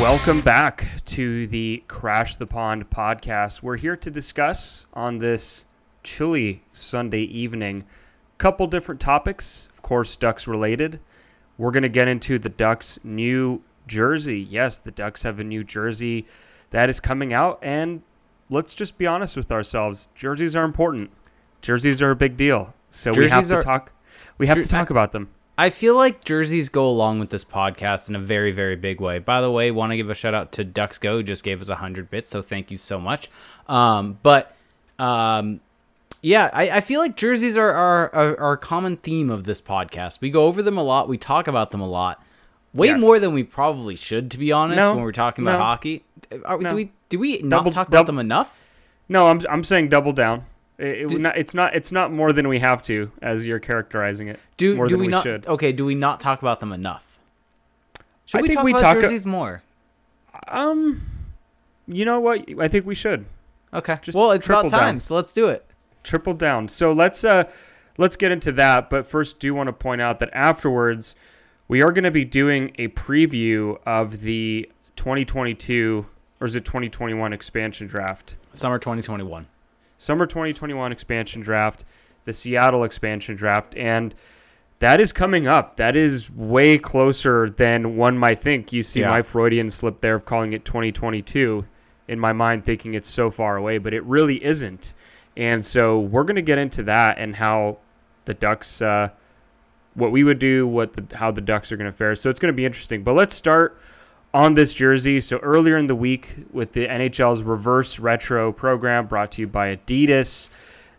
Welcome back to the Crash the Pond podcast. We're here to discuss on this chilly Sunday evening a couple different topics, of course, Ducks related. We're going to get into the Ducks' new jersey. Yes, the Ducks have a new jersey that is coming out, and let's just be honest with ourselves. Jerseys are important. Jerseys are a big deal. So we have to are- talk we have Jer- to talk about them. I feel like jerseys go along with this podcast in a very, very big way. By the way, want to give a shout out to Ducks Go, who just gave us a hundred bits, so thank you so much. Um, but um, yeah, I, I feel like jerseys are, are, are, are a common theme of this podcast. We go over them a lot, we talk about them a lot, way Yes. more than we probably should, to be honest. No, when we're talking about no, hockey, Are, no. do we do we not Double- talk double- about them enough? No, I'm I'm saying double down. It, Do- not, it's not it's not more than we have to, as you're characterizing it. Do more do than we, we not? should. Okay, do we not talk about them enough? Should I we talk we about talk- jerseys more? Um, you know what? I think we should Okay. Just well, it's about triple down. time, so let's do it. triple down. So let's uh let's get into that. But first, do want to point out that afterwards, we are going to be doing a preview of the 2022 or is it 2021 expansion draft, Summer 2021. Summer 2021 expansion draft, the Seattle expansion draft, and that is coming up. That is way closer than one might think. You see Yeah. my Freudian slip there of calling it 2022 in my mind, thinking it's so far away, but it really isn't. And so we're going to get into that and how the Ducks, uh, what we would do, what the, how the Ducks are going to fare. So it's going to be interesting. But let's start on this jersey. So earlier in the week, with the NHL's reverse retro program brought to you by Adidas,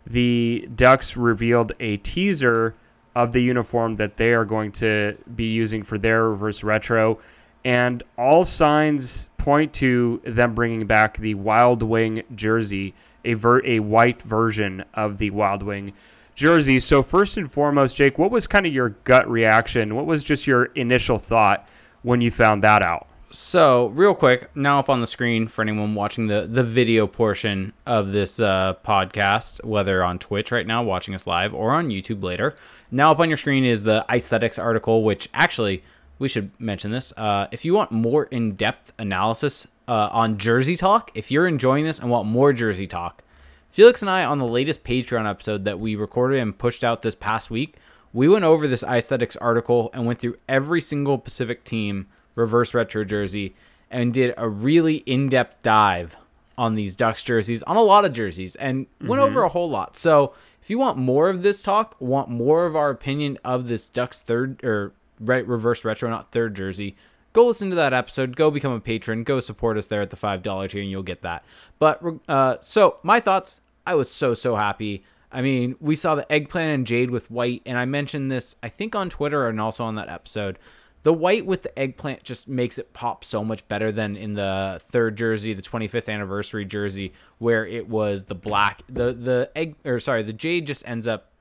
the Ducks revealed a teaser of the uniform that they are going to be using for their reverse retro. And all signs point to them bringing back the Wild Wing jersey, a, ver- a white version of the Wild Wing jersey. So, first and foremost, Jake, what was kind of your gut reaction? What was just your initial thought when you found that out? So, real quick, now up on the screen for anyone watching the the video portion of this uh, podcast, whether on Twitch right now, watching us live, or on YouTube later. Now up on your screen is the aesthetics article, which actually we should mention this. Uh, if you want more in depth analysis uh, on Jersey Talk, if you're enjoying this and want more Jersey Talk, Felix and I, on the latest Patreon episode that we recorded and pushed out this past week, we went over this aesthetics article and went through every single Pacific team reverse retro jersey and did a really in depth dive on these Ducks jerseys, on a lot of jerseys, and went over a whole lot. So if you want more of this talk, want more of our opinion of this Ducks third or re- reverse retro, not third jersey, go listen to that episode. Go become a patron. Go support us there at the five dollar tier, and you'll get that. But uh, so my thoughts. I was so so happy. I mean, we saw the eggplant and jade with white, and I mentioned this I think on Twitter and also on that episode. The white with the eggplant just makes it pop so much better than in the third jersey, the 25th anniversary jersey, where it was the black. The the egg or sorry, the jade just ends up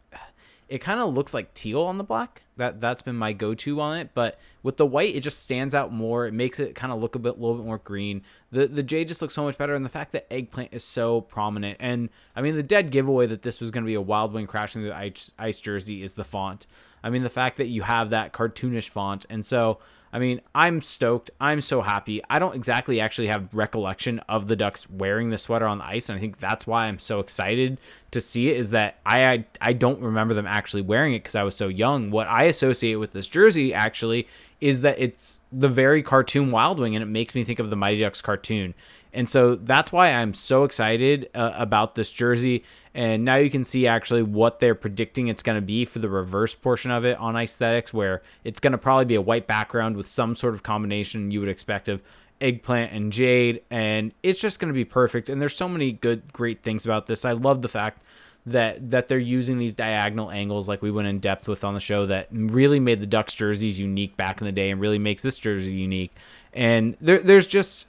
it kind of looks like teal on the black. That that's been my go-to on it. But with the white, it just stands out more. It makes it kind of look a bit, a little bit more green. The the jade just looks so much better, and the fact that eggplant is so prominent. And I mean, the dead giveaway that this was going to be a wild wing crashing the ice, ice jersey is the font. I mean, the fact that you have that cartoonish font, and so I mean, I'm stoked. I'm so happy. I don't exactly actually have recollection of the Ducks wearing the sweater on the ice, and I think that's why I'm so excited to see it. Is that I I, I don't remember them actually wearing it because I was so young. What I associate with this jersey actually is that it's the very cartoon Wild Wing, and it makes me think of the Mighty Ducks cartoon. And so that's why I'm so excited uh, about this jersey. And now you can see actually what they're predicting it's going to be for the reverse portion of it on aesthetics, where it's going to probably be a white background with some sort of combination you would expect of eggplant and jade. And it's just going to be perfect. And there's so many good, great things about this. I love the fact that that they're using these diagonal angles like we went in depth with on the show that really made the Ducks jerseys unique back in the day and really makes this jersey unique. And there, there's just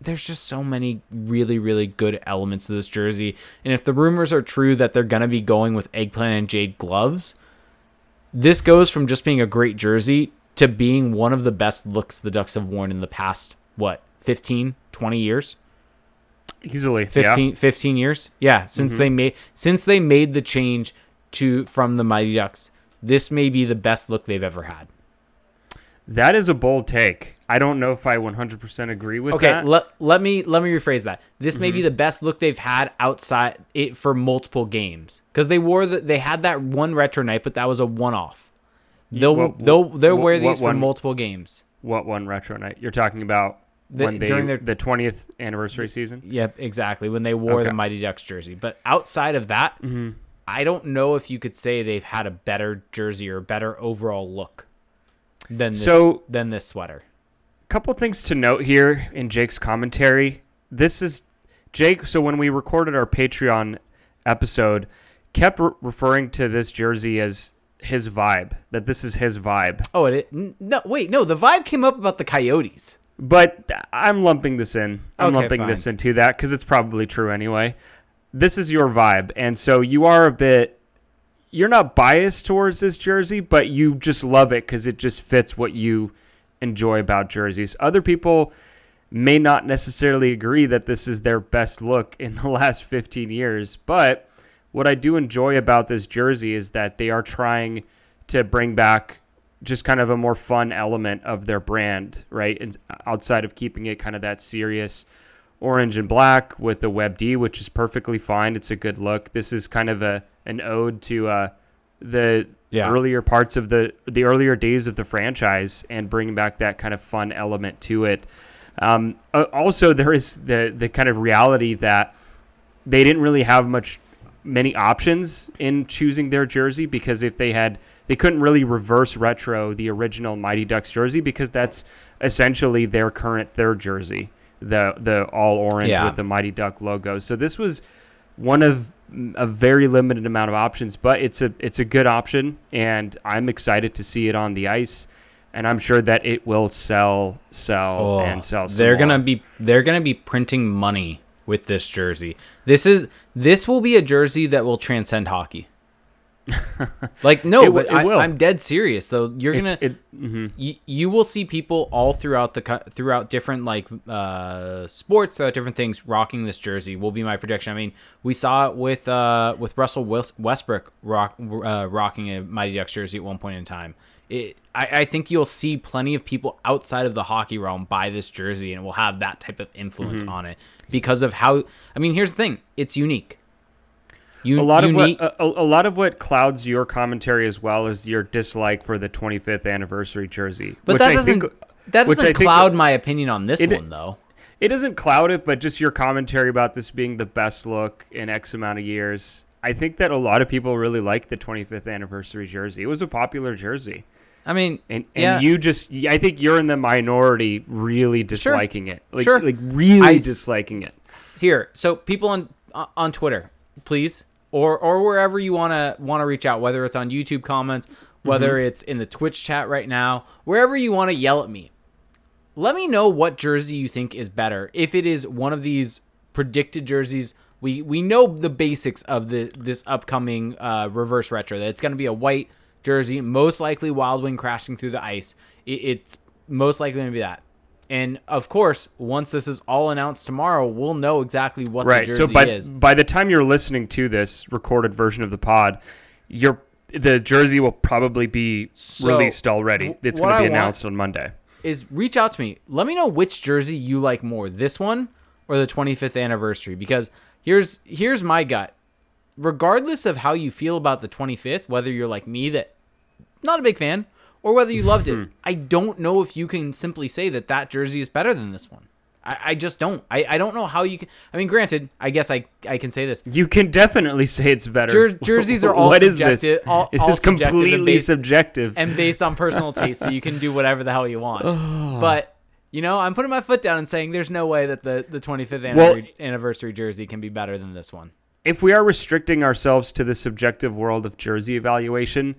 there's just so many really really good elements to this jersey. And if the rumors are true that they're gonna be going with eggplant and jade gloves, this goes from just being a great jersey to being one of the best looks the Ducks have worn in the past what 15 20 years? Easily, 15, 15 years? Yeah since mm-hmm. they made since they made the change to from the mighty ducks this may be the best look they've ever had. That is a bold take. I don't know if I 100% agree with Okay, that. let, let me let me rephrase that. This may Mm-hmm. be the best look they've had outside it for multiple games because they wore the, they had that one retro night, but that was a one off. They'll what- they'll they'll what- wear these for one? multiple games. what one retro night? You're talking about The- when they during their- the 20th anniversary season? Yep, exactly. When they wore the Mighty Ducks jersey, but outside of that, Mm-hmm. I don't know if you could say they've had a better jersey or better overall look than this, So- than this sweater. Couple things to note here in Jake's commentary. This is Jake. So when we recorded our Patreon episode, kept re- referring to this jersey as his vibe. That this is his vibe. Oh, it no wait no the vibe came up about the Coyotes. But uh, I'm lumping this in. I'm Okay, lumping fine. this into that because it's probably true anyway. This is your vibe, and so you are a bit. You're not biased towards this jersey, but you just love it because it just fits what you enjoy about jerseys. Other people may not necessarily agree that this is their best look in the last 15 years, but what I do enjoy about this jersey is that they are trying to bring back just kind of a more fun element of their brand, right? And outside of keeping it kind of that serious orange and black with the Web D, which is perfectly fine. It's a good look. This is kind of a an ode to uh, the Yeah. earlier parts of the the earlier days of the franchise and bringing back that kind of fun element to it. Um, also, there is the the kind of reality that they didn't really have much many options in choosing their jersey because if they had they couldn't really reverse retro the original Mighty Ducks jersey because that's essentially their current third jersey the the all orange Yeah. with the Mighty Duck logo so this was one of a very limited amount of options but it's a it's a good option and I'm excited to see it on the ice and I'm sure that it will sell sell oh, and sell Oh, they're more. gonna be they're gonna be printing money with this jersey. This is this will be a jersey that will transcend hockey. like no, It but it I. I'm dead serious though. You're It's- gonna it, mhm. you, you will see people all throughout the throughout different like uh sports throughout different things rocking this jersey will be my prediction i mean we saw it with uh with russell westbrook rock uh, rocking a mighty ducks jersey at one point in time it, I, I think you'll see plenty of people outside of the hockey realm buy this jersey and it will have that type of influence Mm-hmm. on it because of how i mean here's the thing it's unique you, a lot of need- what a, a lot of what clouds your commentary as well is your dislike for the 25th anniversary jersey. but which that I doesn't think- that doesn't think- cloud my opinion on this It- one though It doesn't cloud it, but just your commentary about this being the best look in X amount of years. I think that a lot of people really like the 25th anniversary jersey. It was a popular jersey, i mean and and Yeah. you just I think you're in the minority, really disliking it, like Sure. like really I disliking it. here so people on on twitter please or or wherever you want to want to reach out whether it's on youtube comments whether it's in the twitch chat right now wherever you want to yell at me let me know what jersey you think is better. If it is one of these predicted jerseys we we know the basics of the this upcoming uh, reverse retro that it's going to be a white jersey most likely wild wing crashing through the ice. It, it's most likely going to be that and of course once this is all announced tomorrow we'll know exactly what Right. the jersey So by is by the time you're listening to this recorded version of the pod, your the jersey will probably be So, released already. It's going to be announced on Monday. is reach out to me. Let me know which jersey you like more, this one or the 25th anniversary because here's here's my gut. Regardless of how you feel about the 25th, whether you're like me that not a big fan or whether you loved it, hmm. I don't know if you can simply say that that jersey is better than this one. I, I just don't. I, I don't know how you can. I mean, granted, I guess I I can say this. You can definitely say it's better. Jer- jerseys are all subjective. What is this? all- It all is subjective and completely based- subjective. and based on personal taste, so you can do whatever the hell you want. but you know, I'm putting my foot down and saying there's no way that the the 25th anniversary, anniversary jersey can be better than this one. if we are restricting ourselves to the subjective world of jersey evaluation,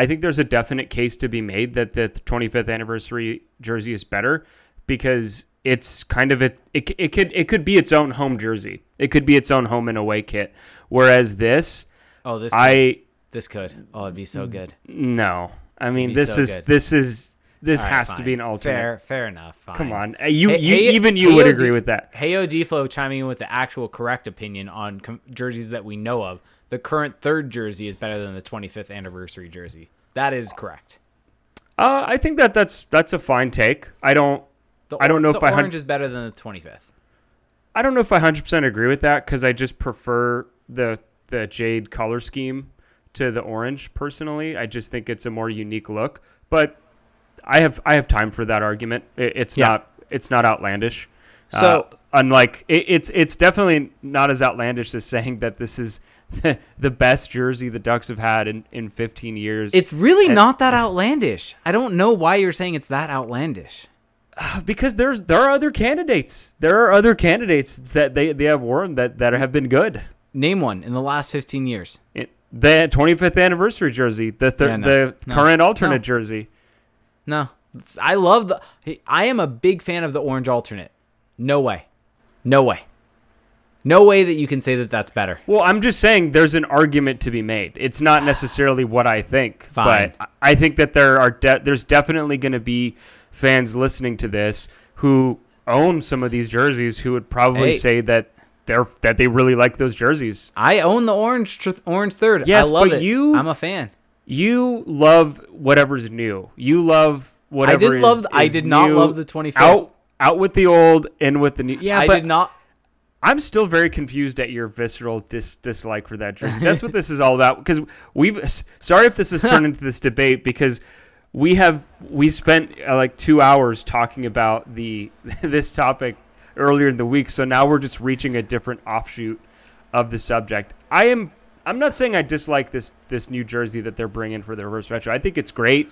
I think there's a definite case to be made that the 25th anniversary jersey is better because it's kind of it, it it could it could be its own home jersey. It could be its own home and away kit. Whereas this, Oh, this could, I this could. Oh, it'd be so good. no. I mean, this so is good. this is this right, has to be an alternate. Fair, fair enough. Fine. Come on, Uh, you, Hey- you hey- even you hey, would agree D- with that. Heyo Deflo chiming in with the actual correct opinion on com- jerseys that we know of. The current third jersey is better than the 25th anniversary jersey. That is correct. Uh, I think that that's that's a fine take. I don't The I don't know the if I hun- orange is better than the 25th. I don't know if I 100% agree with that because I just prefer the the jade color scheme to the orange personally. I just think it's a more unique look. But I have I have time for that argument. It, it's Yeah. not it's not outlandish. So- Uh, unlike it, it's it's definitely not as outlandish as saying that this is the best jersey the Ducks have had in, in 15 years. It's really And- not that outlandish. I don't know why you're saying it's that outlandish. because there's there are other candidates. There are other candidates that they, they have worn that, that have been good. Name one in the last 15 years. It- the 25th anniversary jersey, the thir- Yeah, no. the No. current alternate No. jersey. No, I love the. I am a big fan of the orange alternate. No way, no way, no way that you can say that that's better. Well, I'm just saying there's an argument to be made. It's not ah. necessarily what I think, Fine. but I think that there are de- there's definitely going to be fans listening to this who own some of these jerseys who would probably Hey. say that they're that they really like those jerseys. I own the orange tr- orange third. Yes, I love but it. you- I'm a fan. You love whatever's new. You love whatever. I did is- love. I is did not love the 25th. out out with the old, in with the new. Yeah, I but did not. I'm still very confused at your visceral dis- dislike for that jersey. That's what this is all about. Because we've sorry if this has turned into this debate because we have we spent uh, like two hours talking about the this topic earlier in the week. So now we're just reaching a different offshoot of the subject. I am. I'm not saying I dislike this this new jersey that they're bringing for the reverse retro. I think it's great.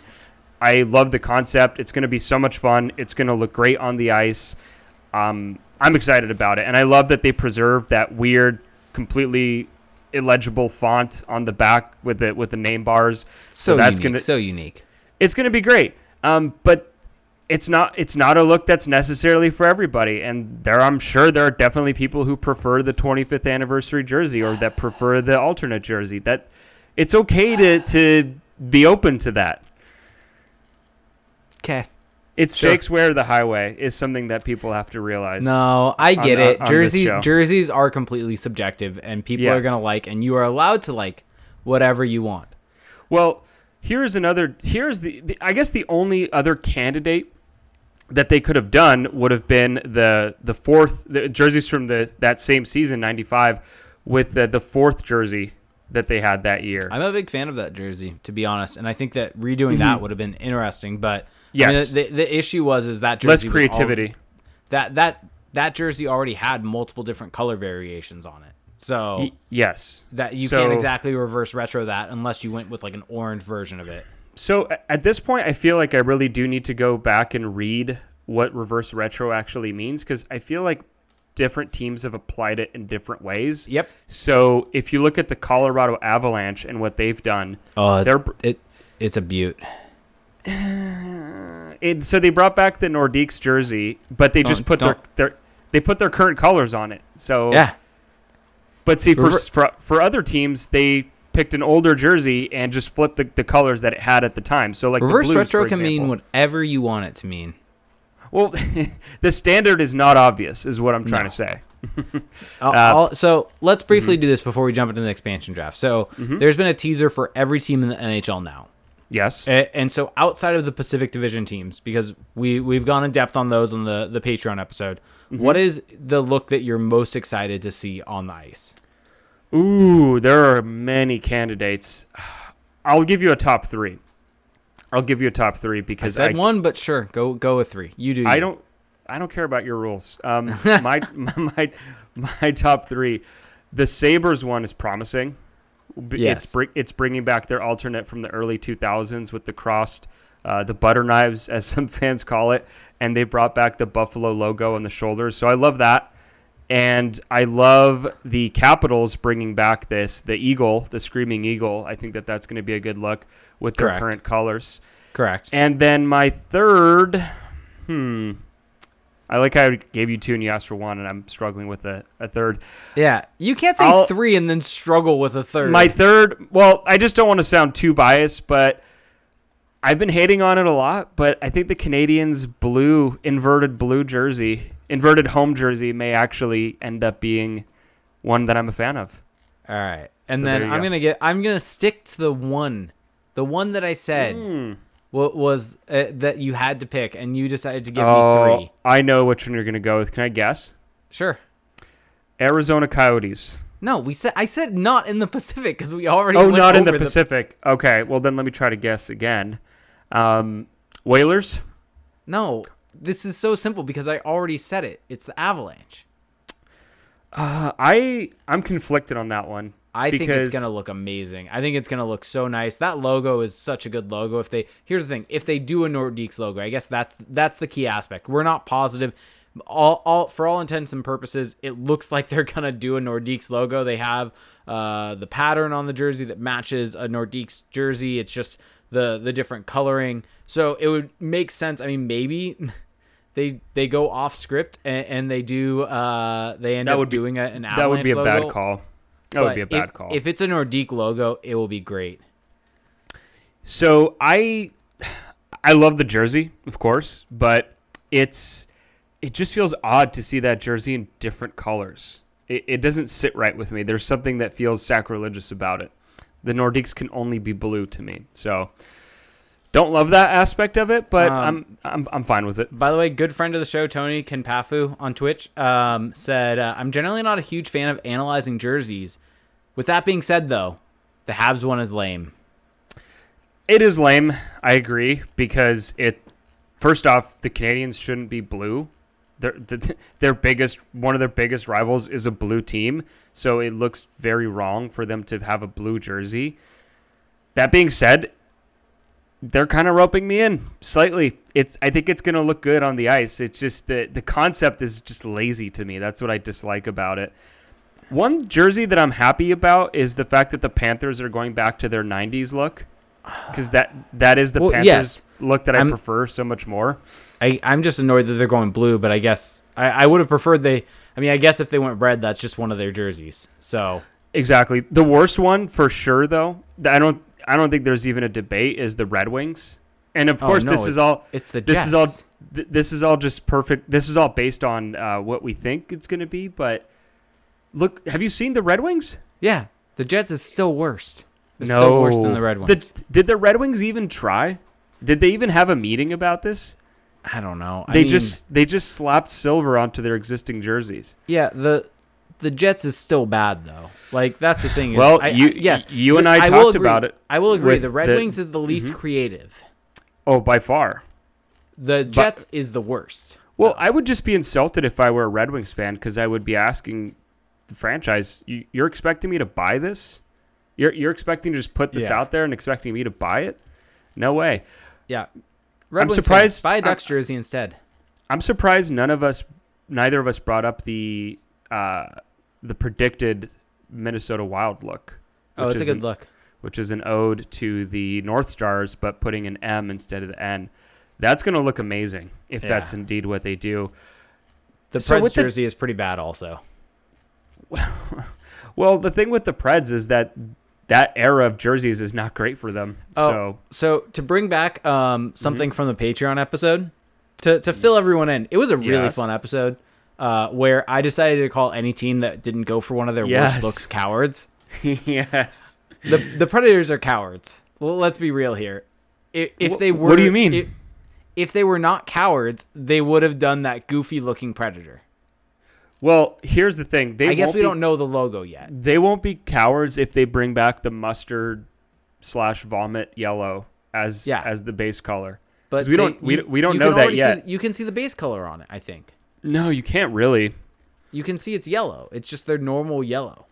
I love the concept. It's going to be so much fun. It's going to look great on the ice. Um, I'm excited about it, and I love that they preserved that weird, completely illegible font on the back with the with the name bars. So, that's unique. gonna so unique. it's gonna be great. Um, but it's not it's not a look that's necessarily for everybody, and there I'm sure there are definitely people who prefer the 25th anniversary jersey or that prefer the alternate jersey. That it's okay to to be open to that. Okay. It's Sure. Jake's way or the highway is something that people have to realize. No, I get on- it. on jerseys jerseys are completely subjective and people are going to like and you are allowed to like whatever you want. Well, here's another. Here's the, the. I guess the only other candidate that they could have done would have been the the fourth the jerseys from the that same season '95 with the the fourth jersey that they had that year. I'm a big fan of that jersey, to be honest, and I think that redoing that mm-hmm. would have been interesting. But I mean, Yes. the, the issue was is that jersey Less creativity. that that that jersey already had multiple different color variations on it, so Y- yes. that you So- can't exactly reverse retro that unless you went with like an orange version of it. So at this point, I feel like I really do need to go back and read what reverse retro actually means because I feel like different teams have applied it in different ways. Yep. So if you look at the Colorado Avalanche and what they've done, Oh, they're it it's a beaut. it, so they brought back the Nordiques jersey, but they just Don't- put their, their they put their current colors on it. So Yeah, But see, for, for for other teams, they picked an older jersey and just flipped the, the colors that it had at the time. So like the reverse retro can mean whatever you want it to mean. Well, the standard is not obvious, is what I'm trying No. to say. Uh, I'll- so let's briefly mm-hmm. do this before we jump into the expansion draft. So there's been a teaser for every team in the NHL now. Yes. A- And so outside of the Pacific Division teams, because we we've gone in depth on those on the the Patreon episode, Mm-hmm. what is the look that you're most excited to see on the ice? Ooh, there are many candidates. I'll give you a top three. I'll give you a top three because I said I, one, but sure, go go with three. You do. I you. don't I don't care about your rules. Um, my, my my top three, the Sabres one is promising. Yes. It's bring, it's bringing back their alternate from the early 2000s with the crossed, uh, the butter knives as some fans call it, and they brought back the buffalo logo on the shoulders. So I love that. And I love the Capitals bringing back this, the eagle, the screaming eagle. I think that that's going to be a good look with their Correct. current colors. Correct. And then my third, hmm, I like how I gave you two and you asked for one, and I'm struggling with a, a third. Yeah, you can't say I'll- three and then struggle with a third. My third, well, I just don't want to sound too biased, but I've been hating on it a lot. But I think the Canadiens' blue, inverted blue jersey, inverted home jersey, may actually end up being one that I'm a fan of. All right, and So then there you I'm go. gonna get. I'm gonna stick to the one, the one that I said. Wa- was uh, that you had to pick, and you decided to give me Oh, three. I know which one you're gonna go with. Can I guess? Sure. Arizona Coyotes. No, we said I said not in the Pacific because we already. Oh, not in the Pacific. Okay, well then let me try to guess again. Um, Whalers. No, this is so simple because I already said it. It's the Avalanche. Uh, I I'm conflicted on that one. I think it's gonna look amazing. I think it's gonna look so nice. That logo is such a good logo. If they here's the thing, if they do a Nordiques logo, I guess that's that's the key aspect. We're not positive. All, all for all intents and purposes, it looks like they're gonna do a Nordiques logo. They have uh, the pattern on the jersey that matches a Nordiques jersey. It's just the the different coloring. So it would make sense. I mean, maybe they they go off script and, and they do uh, they end That up would be- doing a, an Avalanche That would be a logo. bad call. That would be a bad if, call. If it's a Nordique logo, it will be great. So I I love the jersey, of course, but it's it just feels odd to see that jersey in different colors. It, it doesn't sit right with me. There's something that feels sacrilegious about it. The Nordiques can only be blue to me. So don't love that aspect of it, but Um, I'm I'm I'm fine with it. By the way, good friend of the show, Tony Kenpafu on Twitch, um, said, uh, I'm generally not a huge fan of analyzing jerseys. With that being said, though, the Habs one is lame. It is lame. I agree because it. First off, the Canadiens shouldn't be blue. Their the, their biggest one of their biggest rivals is a blue team, so it looks very wrong for them to have a blue jersey. That being said, they're kind of roping me in slightly. It's I think it's going to look good on the ice. It's just the the concept is just lazy to me. That's what I dislike about it. One jersey that I'm happy about is the fact that the Panthers are going back to their 90s look because that that is the Well, Panthers yes. look that I I'm- prefer so much more. I, I'm just annoyed that they're going blue, but I guess I, I would have preferred they. I mean, I guess if they went red, that's just one of their jerseys. So Exactly. The worst one for sure, though. I don't. I don't think there's even a debate. Is the Red Wings, and of Oh, course no, this it- is all. it's the This is all. Th- This is all just perfect. This is all based on uh, what we think it's going to be. But look, have you seen the Red Wings? yeah, the Jets is still worst. They're still worse than the Red Wings. The- did the Red Wings even try? Did they even have a meeting about this? I don't know. I They mean, just they just slapped silver onto their existing jerseys. Yeah, the the Jets is still bad though. Like that's the thing. Is, Well, I- I- yes, you and the- I talked agree- about it I will agree. The Red the- Wings is the least creative. Oh, by far. The Jets is the worst. Well, I would just be insulted if I were a Red Wings fan because I would be asking the franchise, you, "You're expecting me to buy this? You're you're expecting to just put this Yeah. out there and expecting me to buy it? No way." Yeah, Red I'm Wings surprised- fans, buy a Ducks jersey instead. I'm surprised none of us, neither of us, brought up the uh, the predicted Minnesota Wild look. Oh, it's a good an- look. Which is an ode to the North Stars, but putting an M instead of the N. That's going to look amazing if Yeah. that's indeed what they do. The So Preds with the- jersey is pretty bad also. Well, well, the thing with the Preds is that that era of jerseys is not great for them. Oh, So so to bring back um, Mm-hmm. something from the Patreon episode, to to fill everyone in, it was a really Yes. fun episode uh, where I decided to call any team that didn't go for one of their Yes. worst looks cowards. yes. the the Predators are cowards. Well, let's be real here. If, if they were, what do you mean? If, if they were not cowards, they would have done that goofy looking Predator. Well, here's the thing. They I guess we be, don't know the logo yet. They won't be cowards if they bring back the mustard slash vomit yellow as Yeah. as the base color. But we don't- we- you- we don't know that already see yet. you can see the base color on it. I think No, you can't really. you can see it's yellow. It's just their normal yellow.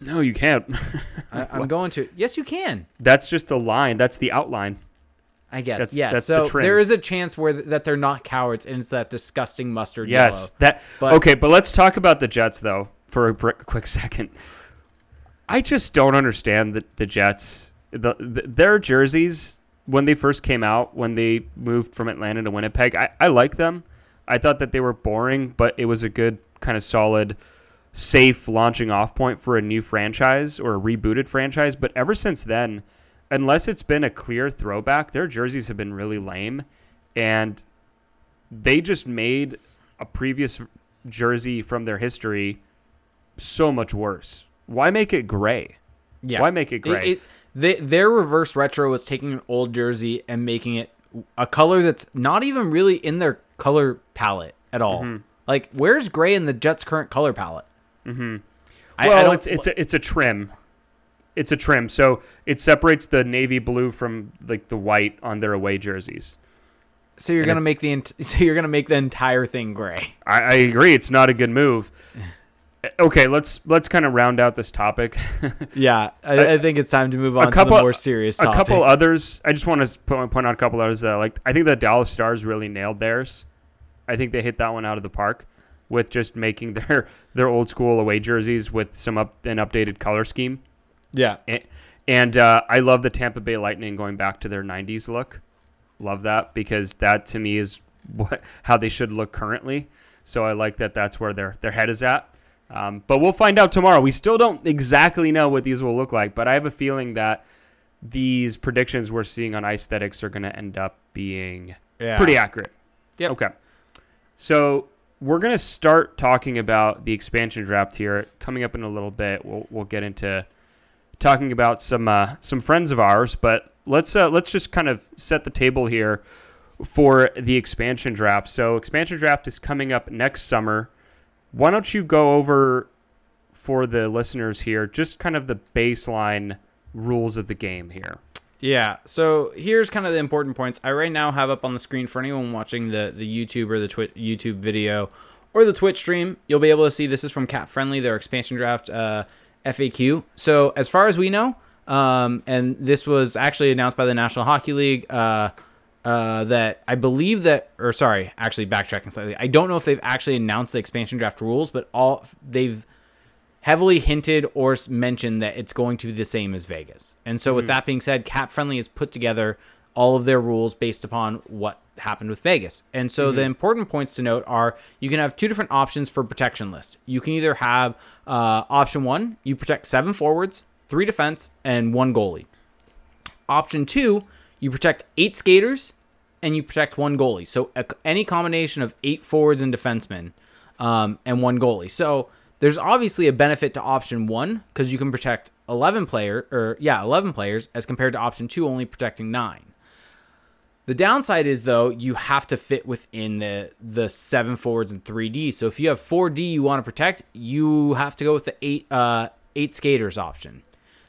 No, you can't. I, I'm going to. Yes, you can. That's just the line. That's the outline. I guess. That's- yeah. that's the so trim. there is a chance where th- that they're not cowards, and it's that disgusting mustard Yes, yellow. that. But- okay, but let's talk about the Jets though for a br- quick second. I just don't understand the the Jets. The, the their jerseys when they first came out, when they moved from Atlanta to Winnipeg, I, I like them. I thought that they were boring, but it was a good kind of solid, safe launching off point for a new franchise or a rebooted franchise. But ever since then, unless it's been a clear throwback, their jerseys have been really lame, and they just made a previous jersey from their history so much worse. Why make it gray? Yeah. Why make it gray? It, they, their reverse retro was taking an old jersey and making it a color that's not even really in their color palette at all. Mm-hmm. Like, where's gray in the Jets' current color palette? Mm-hmm. I, well, I don't, it's it's a, it's a trim. It's a trim, so it separates the navy blue from like the white on their away jerseys. so you're and gonna make the ent- so you're gonna make the entire thing gray. I, I agree. It's not a good move. Okay, let's let's kind of round out this topic. Yeah, I, I think it's time to move on to couple- the more serious a couple others. I just want to point, point out a couple others. Uh, like I think the Dallas Stars really nailed theirs. I think they hit that one out of the park with just making their their old school away jerseys with some up an updated color scheme. yeah, A- And uh, I love the Tampa Bay Lightning going back to their '90s look. Love that because that to me is what how they should look currently. So I like that. That's where their their head is at. Um, but we'll find out tomorrow. We still don't exactly know what these will look like, but I have a feeling that these predictions we're seeing on aesthetics are going to end up being yeah. pretty accurate. Yeah. Okay. So we're gonna start talking about the expansion draft here. Coming up in a little bit, we'll we'll get into talking about some uh, some friends of ours. But let's uh, let's just kind of set the table here for the expansion draft. So expansion draft is coming up next summer. Why don't you go over for the listeners here just kind of the baseline rules of the game here? Yeah. So here's kind of the important points. I right now have up on the screen for anyone watching the the YouTube or the Twi- YouTube video or the Twitch stream. You'll be able to see this is from Cap Friendly, their expansion draft uh, FAQ. So as far as we know, um, and this was actually announced by the National Hockey League. Uh, uh, that I believe that, or sorry, actually backtracking slightly. I don't know if they've actually announced the expansion draft rules, but all they've heavily hinted or mentioned that it's going to be the same as Vegas. And so, with that being said, Cap Friendly has put together all of their rules based upon what happened with Vegas. And so, the important points to note are you can have two different options for protection lists. You can either have uh, option one, you protect seven forwards, three defense, and one goalie. Option two, you protect eight skaters and you protect one goalie. So a, any combination of eight forwards and defensemen um, and one goalie. So there's obviously a benefit to option one because you can protect 11 player or yeah 11 players as compared to option two only protecting nine. The downside is though you have to fit within the the seven forwards and three D. So if you have four D you want to protect, you have to go with the eight uh, eight skaters option.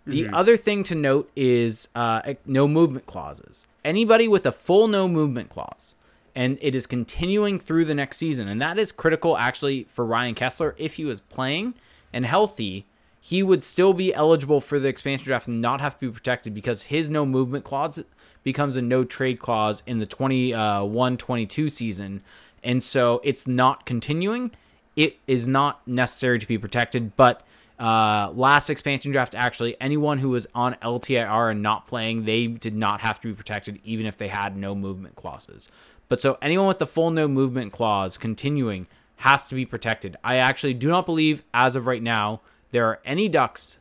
The other thing to note is uh, no movement clauses. Anybody with a full no movement clause, and it is continuing through the next season, and that is critical actually for Ryan Kesler. If he was playing and healthy, he would still be eligible for the expansion draft and not have to be protected because his no movement clause becomes a no trade clause in the 21 22 season. And so it's not continuing. It is not necessary to be protected, but uh, last expansion draft, actually, anyone who was on LTIR and not playing, they did not have to be protected, even if they had no movement clauses. But so anyone with the full no movement clause continuing has to be protected. I actually do not believe, as of right now, there are any ducks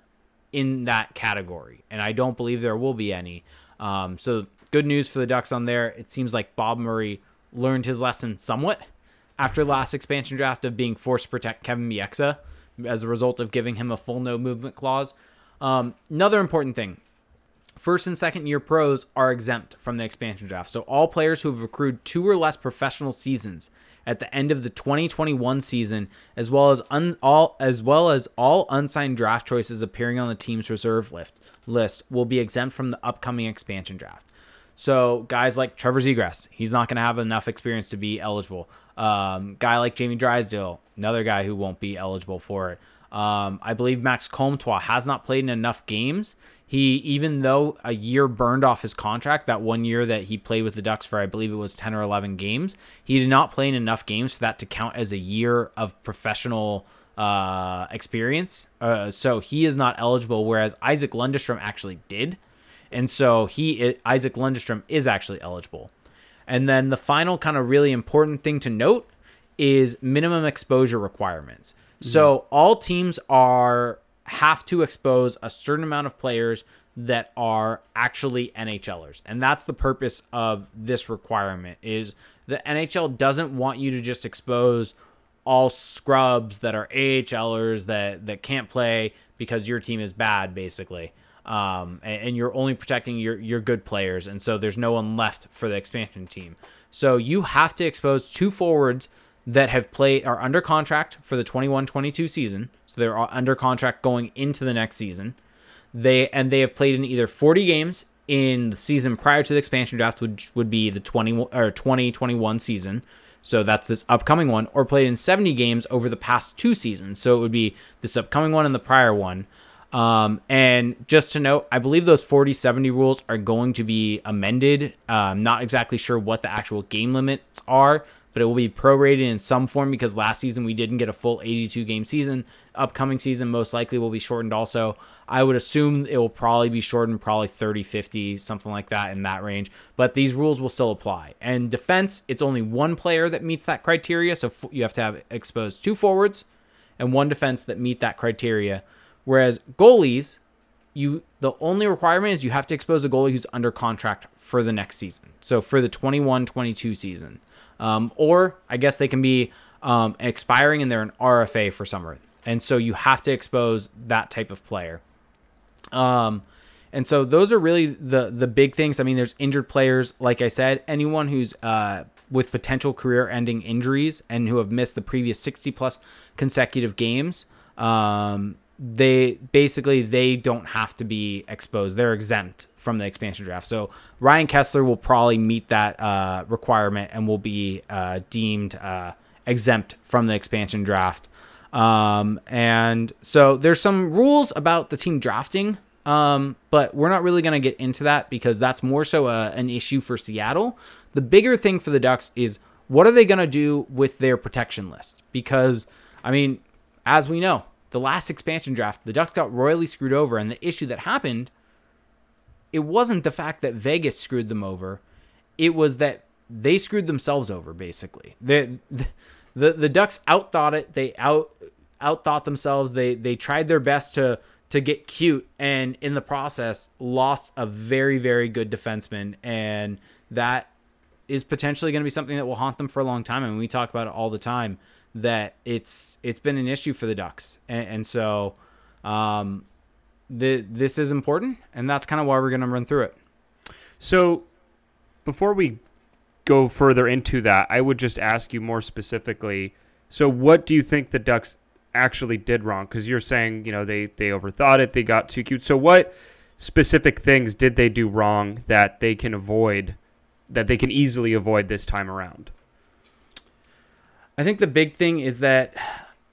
in that category, and I don't believe there will be any. Um, so good news for the Ducks on there. It seems like Bob Murray learned his lesson somewhat after last expansion draft of being forced to protect Kevin Bieksa as a result of giving him a full no movement clause. Um, another important thing first and second year pros are exempt from the expansion draft. So all players who have accrued two or less professional seasons at the end of the 2021 season, as well as un- all as well as all unsigned draft choices appearing on the team's reserve list list, will be exempt from the upcoming expansion draft. So guys like Trevor Zegras, he's not going to have enough experience to be eligible. Um, guy like Jamie Drysdale, another guy who won't be eligible for it. Um, I believe Max Comtois has not played in enough games. He, even though a year burned off his contract, that one year that he played with the Ducks for, I believe it was 10 or 11 games, he did not play in enough games for that to count as a year of professional uh, experience. Uh, so he is not eligible, whereas Isac Lundestrom actually did. And so he, Isac Lundestrom, is actually eligible. And then the final kind of really important thing to note is minimum exposure requirements. So all teams are have to expose a certain amount of players that are actually NHLers. And that's the purpose of this requirement is the NHL doesn't want you to just expose all scrubs that are AHLers that that can't play because your team is bad basically. um, and, and you're only protecting your your good players, and so there's no one left for the expansion team. So you have to expose two forwards that have played are under contract for the 21-22 season. So they're under contract going into the next season. They and they have played in either 40 games in the season prior to the expansion draft, which would be the 20 or 2021 season. So that's this upcoming one, or played in 70 games over the past two seasons. So it would be this upcoming one and the prior one. Um, and just to note, I believe those 40 70 rules are going to be amended. I'm not exactly sure what the actual game limits are, but it will be prorated in some form because last season we didn't get a full 82 game season. Upcoming season most likely will be shortened also. I would assume it will probably be shortened, probably 30, 50, something like that in that range. But these rules will still apply. And defense, it's only one player that meets that criteria. So you have to have exposed two forwards and one defense that meet that criteria. Whereas goalies, you the only requirement is you have to expose a goalie who's under contract for the next season. So for the 21-22 season. Um, or I guess they can be um, expiring and they're an RFA for summer. And so you have to expose that type of player. Um, and so those are really the the big things. I mean, there's injured players, like I said, anyone who's uh, with potential career-ending injuries and who have missed the previous 60 plus consecutive games. Um, they basically they don't have to be exposed. They're exempt from the expansion draft. So Ryan Kesler will probably meet that uh, requirement and will be uh, deemed uh, exempt from the expansion draft. Um, and so there's some rules about the team drafting, um, but we're not really going to get into that because that's more so a, uh, an issue for Seattle. The bigger thing for the Ducks is what are they going to do with their protection list? Because I mean, as we know, the last expansion draft, the Ducks got royally screwed over. And the issue that happened, it wasn't the fact that Vegas screwed them over, it was that they screwed themselves over, basically. The, the, the, the Ducks outthought it. They out outthought themselves. They they tried their best to to get cute and in the process lost a very very good defenseman and that is potentially going to be something that will haunt them for a long time and we talk about it all the time that it's it's been an issue for the Ducks, and, and so um, the this is important, and that's kind of why we're going to run through it. So, before we go further into that, I would just ask you more specifically. So, what do you think the Ducks actually did wrong? Because you're saying you know they they overthought it, they got too cute. So, what specific things did they do wrong that they can avoid, that they can easily avoid this time around? I think the big thing is that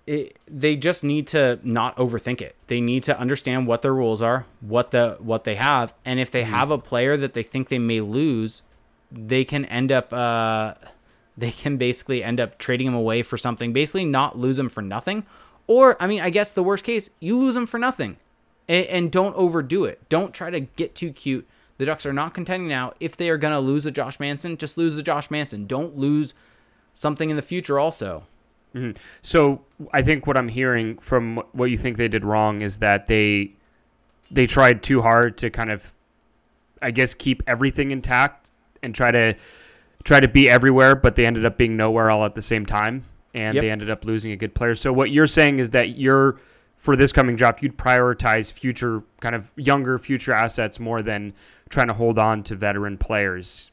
it, they just need to not overthink it. They need to understand what their rules are, what the what they have, and if they mm-hmm. have a player that they think they may lose, they can end up uh, they can basically end up trading him away for something. Basically, not lose him for nothing, or I mean, I guess the worst case, you lose him for nothing, and, and don't overdo it. Don't try to get too cute. The Ducks are not contending now. If they are gonna lose a Josh Manson, just lose the Josh Manson. Don't lose something in the future also. Mm-hmm. So I think what I'm hearing from what you think they did wrong is that they they tried too hard to kind of I guess keep everything intact and try to try to be everywhere, but they ended up being nowhere all at the same time, and yep. they ended up losing a good player. So what you're saying is that you're for this coming draft, you'd prioritize future kind of younger future assets more than trying to hold on to veteran players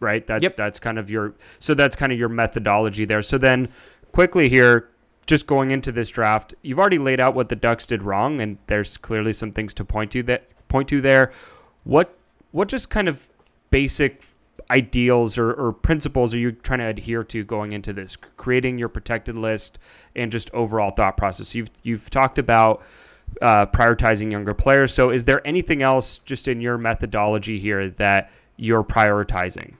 right? That yep. that's kind of your so that's kind of your methodology there. So then quickly here, just going into this draft, you've already laid out what the Ducks did wrong, and there's clearly some things to point to that point to there. What what just kind of basic ideals or, or principles are you trying to adhere to going into this, creating your protected list and just overall thought process? You've you've talked about uh, prioritizing younger players. So, is there anything else just in your methodology here that you're prioritizing?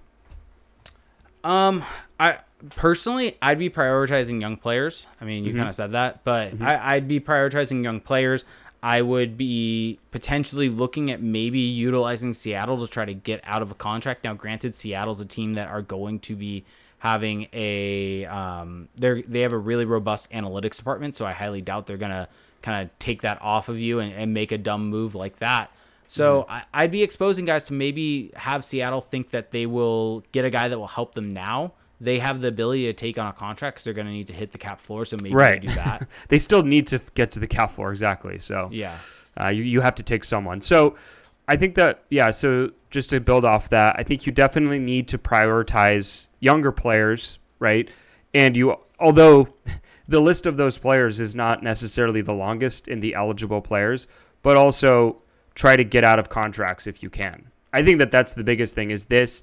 Um, I personally, I'd be prioritizing young players. I mean, you mm-hmm. kind of said that, but mm-hmm. I, I'd be prioritizing young players. I would be potentially looking at maybe utilizing Seattle to try to get out of a contract. Now, granted, Seattle's a team that are going to be having a um, they they have a really robust analytics department, so I highly doubt they're gonna kind of take that off of you and, and make a dumb move like that. So mm-hmm. I, would be exposing guys to maybe have Seattle think that they will get a guy that will help them now. They have the ability to take on a contract because they're going to need to hit the cap floor. So maybe right. they do that. they still need to get to the cap floor exactly. So yeah. Uh, you, you have to take someone. So I think that, yeah, so just to build off that, I think you definitely need to prioritize younger players, right? And you, although the list of those players is not necessarily the longest in the eligible players, but also try to get out of contracts if you can. I think that that's the biggest thing is this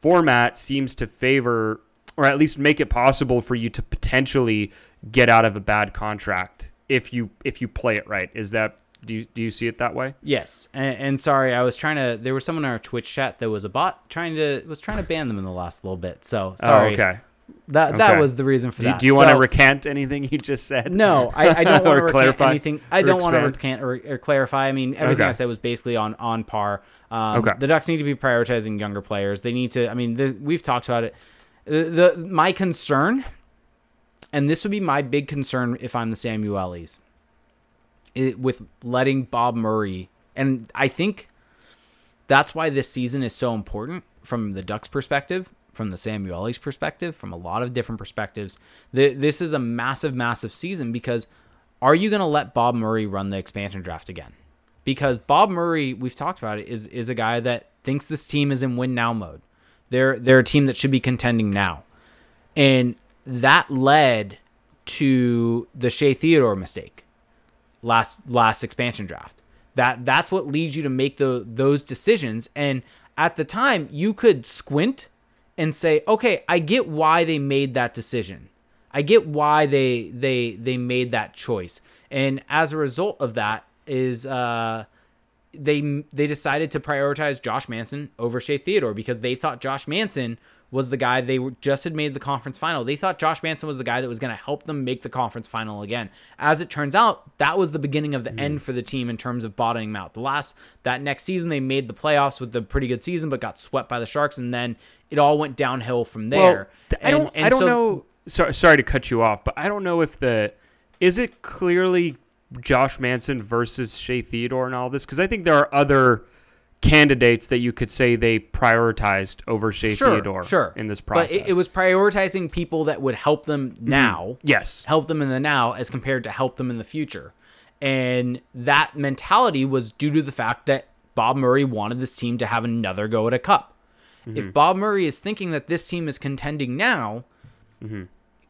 format seems to favor or at least make it possible for you to potentially get out of a bad contract if you if you play it right. Is that do you, do you see it that way? Yes, and, and, sorry, I was trying to. There was someone in our Twitch chat that was a bot trying to was trying to ban them in the last little bit. So sorry. Oh, okay. That that was the reason for do, that. Do you so, want to recant anything you just said? No, I, I don't want to recant clarify? anything. I don't want to recant or, or, clarify. I mean, everything Okay. I said was basically on on par. Um, Okay. The Ducks need to be prioritizing younger players. They need to. I mean, the, we've talked about it. The, the my concern, and this would be my big concern if I'm the Samuelis, it, with letting Bob Murray, and I think that's why this season is so important from the Ducks' perspective, from the Samuelis' perspective, from a lot of different perspectives. Th- This is a massive, massive season because are you going to let Bob Murray run the expansion draft again? Because Bob Murray, we've talked about it, is is a guy that thinks this team is in win now mode. They're they're a team that should be contending now, and that led to the Shea Theodore mistake last last expansion draft. That that's what leads you to make the those decisions. And at the time, you could squint and say, "Okay, I get why they made that decision. I get why they they they made that choice." And as a result of that, is uh, they they decided to prioritize Josh Manson over Shea Theodore because they thought Josh Manson was the guy they were, just had made the conference final. They thought Josh Manson was the guy that was going to help them make the conference final again. As it turns out, that was the beginning of the end mm. for the team in terms of bottoming out. The last that next season they made the playoffs with a pretty good season, but got swept by the Sharks, and then it all went downhill from there. Well, I don't. And- I don't so- know. Sorry, sorry to cut you off, but I don't know if the is it clearly Josh Manson versus Shea Theodore and all this because I think there are other candidates that you could say they prioritized over Shea Sure, Theodore sure. in this process. But it, it was prioritizing people that would help them mm-hmm. now. yes, help them in the now as compared to help them in the future. And that mentality was due to the fact that Bob Murray wanted this team to have another go at a cup. Mm-hmm. If Bob Murray is thinking that this team is contending now, mm-hmm.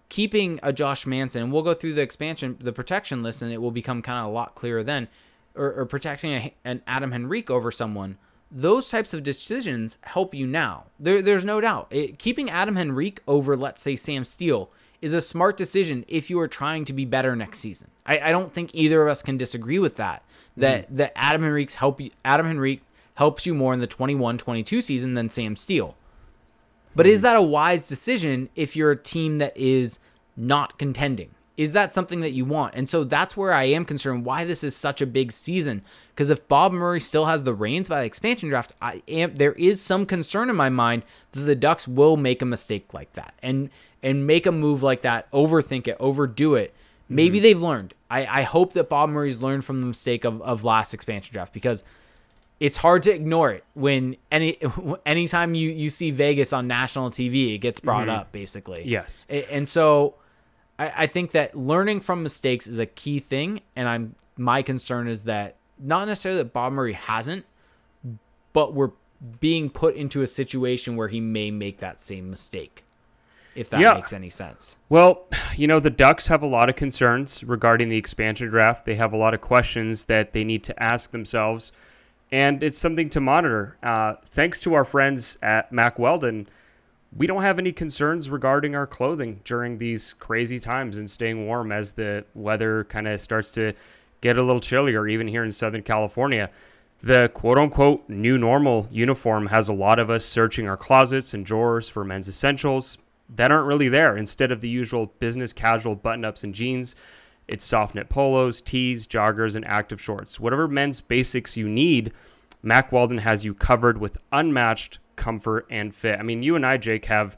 keeping a Josh Manson, and we'll go through the expansion, the protection list, and it will become kind of a lot clearer then, or, or protecting a, an Adam Henrique over someone. Those types of decisions help you now. There, there's no doubt. It, keeping Adam Henrique over, let's say, Sam Steele is a smart decision if you are trying to be better next season. I, I don't think either of us can disagree with that. Mm-hmm. That that Adam Henrique's help you, Adam Henrique helps you more in the 21-22 season than Sam Steele. But is mm-hmm. that a wise decision if you're a team that is not contending? Is that something that you want? And so that's where I am concerned why this is such a big season. Because if Bob Murray still has the reins by the expansion draft, I am there is some concern in my mind that the Ducks will make a mistake like that and and make a move like that, overthink it, overdo it. Maybe mm-hmm. they've learned. I, I hope that Bob Murray's learned from the mistake of, of last expansion draft because it's hard to ignore it when any anytime you you see Vegas on national TV, it gets brought mm-hmm. up basically. Yes. And so I, I think that learning from mistakes is a key thing, and I'm my concern is that not necessarily that Bob Murray hasn't, but we're being put into a situation where he may make that same mistake. If that Yeah. makes any sense. Well, you know, the Ducks have a lot of concerns regarding the expansion draft. They have a lot of questions that they need to ask themselves, and it's something to monitor. Uh, thanks to our friends at Mack Weldon, we don't have any concerns regarding our clothing during these crazy times and staying warm as the weather kind of starts to get a little chillier, even here in Southern California. The quote unquote new normal uniform has a lot of us searching our closets and drawers for men's essentials that aren't really there. Instead of the usual business casual button ups and jeans, it's soft knit polos, tees, joggers, and active shorts. Whatever men's basics you need, Mack Weldon has you covered with unmatched comfort and fit. I mean, you and I, Jake, have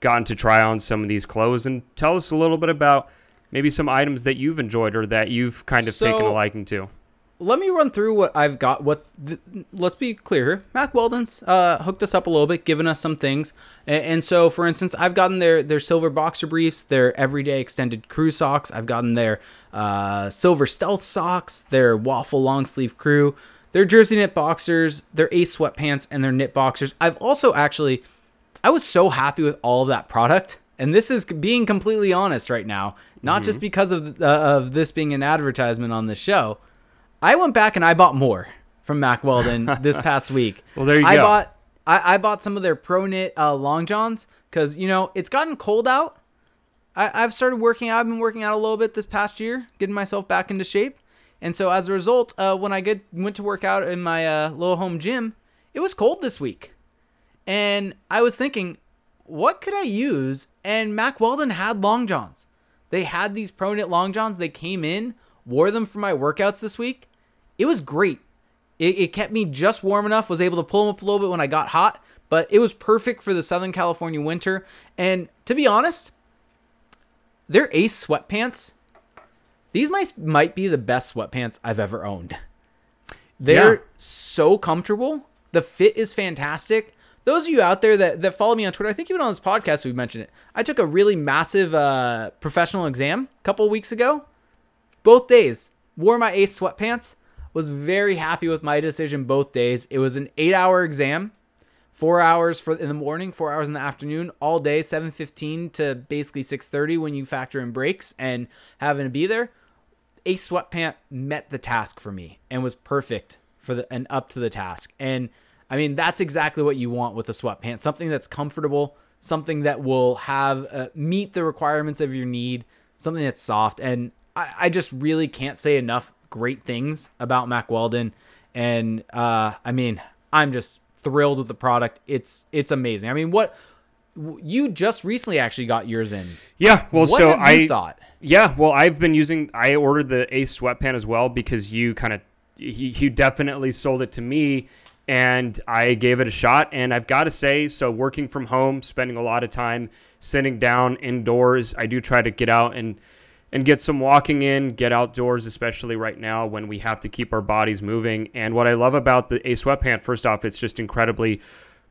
gotten to try on some of these clothes and tell us a little bit about maybe some items that you've enjoyed or that you've kind of taken a liking to. let me run through what I've got. What th- let's be clear here. Mack Weldon's uh, hooked us up a little bit, given us some things. And, and, so, for instance, I've gotten their their silver boxer briefs, their everyday extended crew socks. I've gotten their uh, silver stealth socks, their waffle long sleeve crew, their jersey knit boxers, their ace sweatpants, and their knit boxers. I've also actually, I was so happy with all of that product. And this is being completely honest right now, not mm-hmm. just because of uh, of this being an advertisement on the show I went back and I bought more from Mack Weldon this past week. well, there you I go. bought I, I bought some of their pro knit uh, long johns because you know it's gotten cold out. I, I've started working out. I've been working out a little bit this past year, getting myself back into shape. And so as a result, uh, when I get went to work out in my uh, little home gym, it was cold this week, and I was thinking, what could I use? And Mack Weldon had long johns. They had these pro knit long johns. They came in, wore them for my workouts this week, it was great. It, it kept me just warm enough, was able to pull them up a little bit when I got hot, but it was perfect for the Southern California winter. And to be honest, their Ace sweatpants, these might, might be the best sweatpants I've ever owned. They're yeah. so comfortable. The fit is fantastic. Those of you out there that, that follow me on Twitter, I think even on this podcast we mentioned it. I took a really massive uh, professional exam a couple weeks ago. Both days, wore my Ace sweatpants was very happy with my decision both days. It was an eight hour exam, four hours for in the morning, four hours in the afternoon, all day, 7.15 to basically 6.30 when you factor in breaks and having to be there. A sweatpant met the task for me and was perfect for the and up to the task. And I mean, that's exactly what you want with a sweatpant. Something that's comfortable, something that will have uh, meet the requirements of your need, something that's soft. And I, I just really can't say enough great things about Mack Weldon, and uh, I mean, I'm just thrilled with the product. It's it's amazing. I mean, what you just recently actually got yours in? Yeah, well, what so I thought. Yeah, well, I've been using. I ordered the Ace sweatpant as well because you kind of he you definitely sold it to me and I gave it a shot. And I've got to say, so working from home, spending a lot of time sitting down indoors, I do try to get out and and get some walking in, get outdoors, especially right now when we have to keep our bodies moving. And what I love about the A sweatpant, first off, it's just incredibly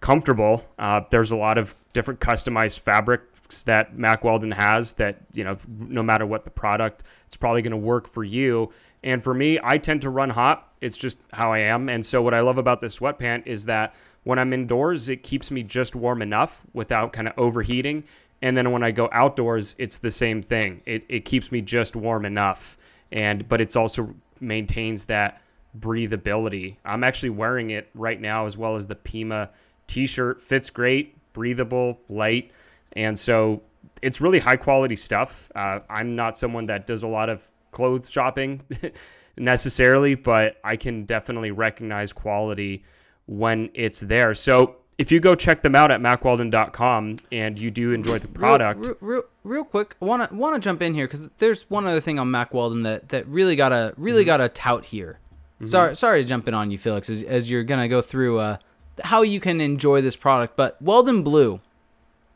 comfortable. Uh, there's a lot of different customized fabrics that Mack Weldon has that, you know, no matter what the product, it's probably going to work for you. And for me, I tend to run hot. It's just how I am. And so what I love about this sweatpant is that when I'm indoors, it keeps me just warm enough without kind of overheating. And then when I go outdoors, it's the same thing. It, it keeps me just warm enough. And but it's also maintains that breathability. I'm actually wearing it right now as well as the Pima t-shirt. Fits great, breathable, light. And so it's really high quality stuff. Uh, I'm not someone that does a lot of clothes shopping necessarily, but I can definitely recognize quality when it's there. So if you go check them out at mackweldon.com and you do enjoy the product. Real, real, real quick, want to want to jump in here because there's one other thing on Mack Weldon that that really got to really mm-hmm. got to tout here. Mm-hmm. Sorry, sorry to jump in on you, Felix, as, as you're gonna go through uh, how you can enjoy this product. But Weldon Blue,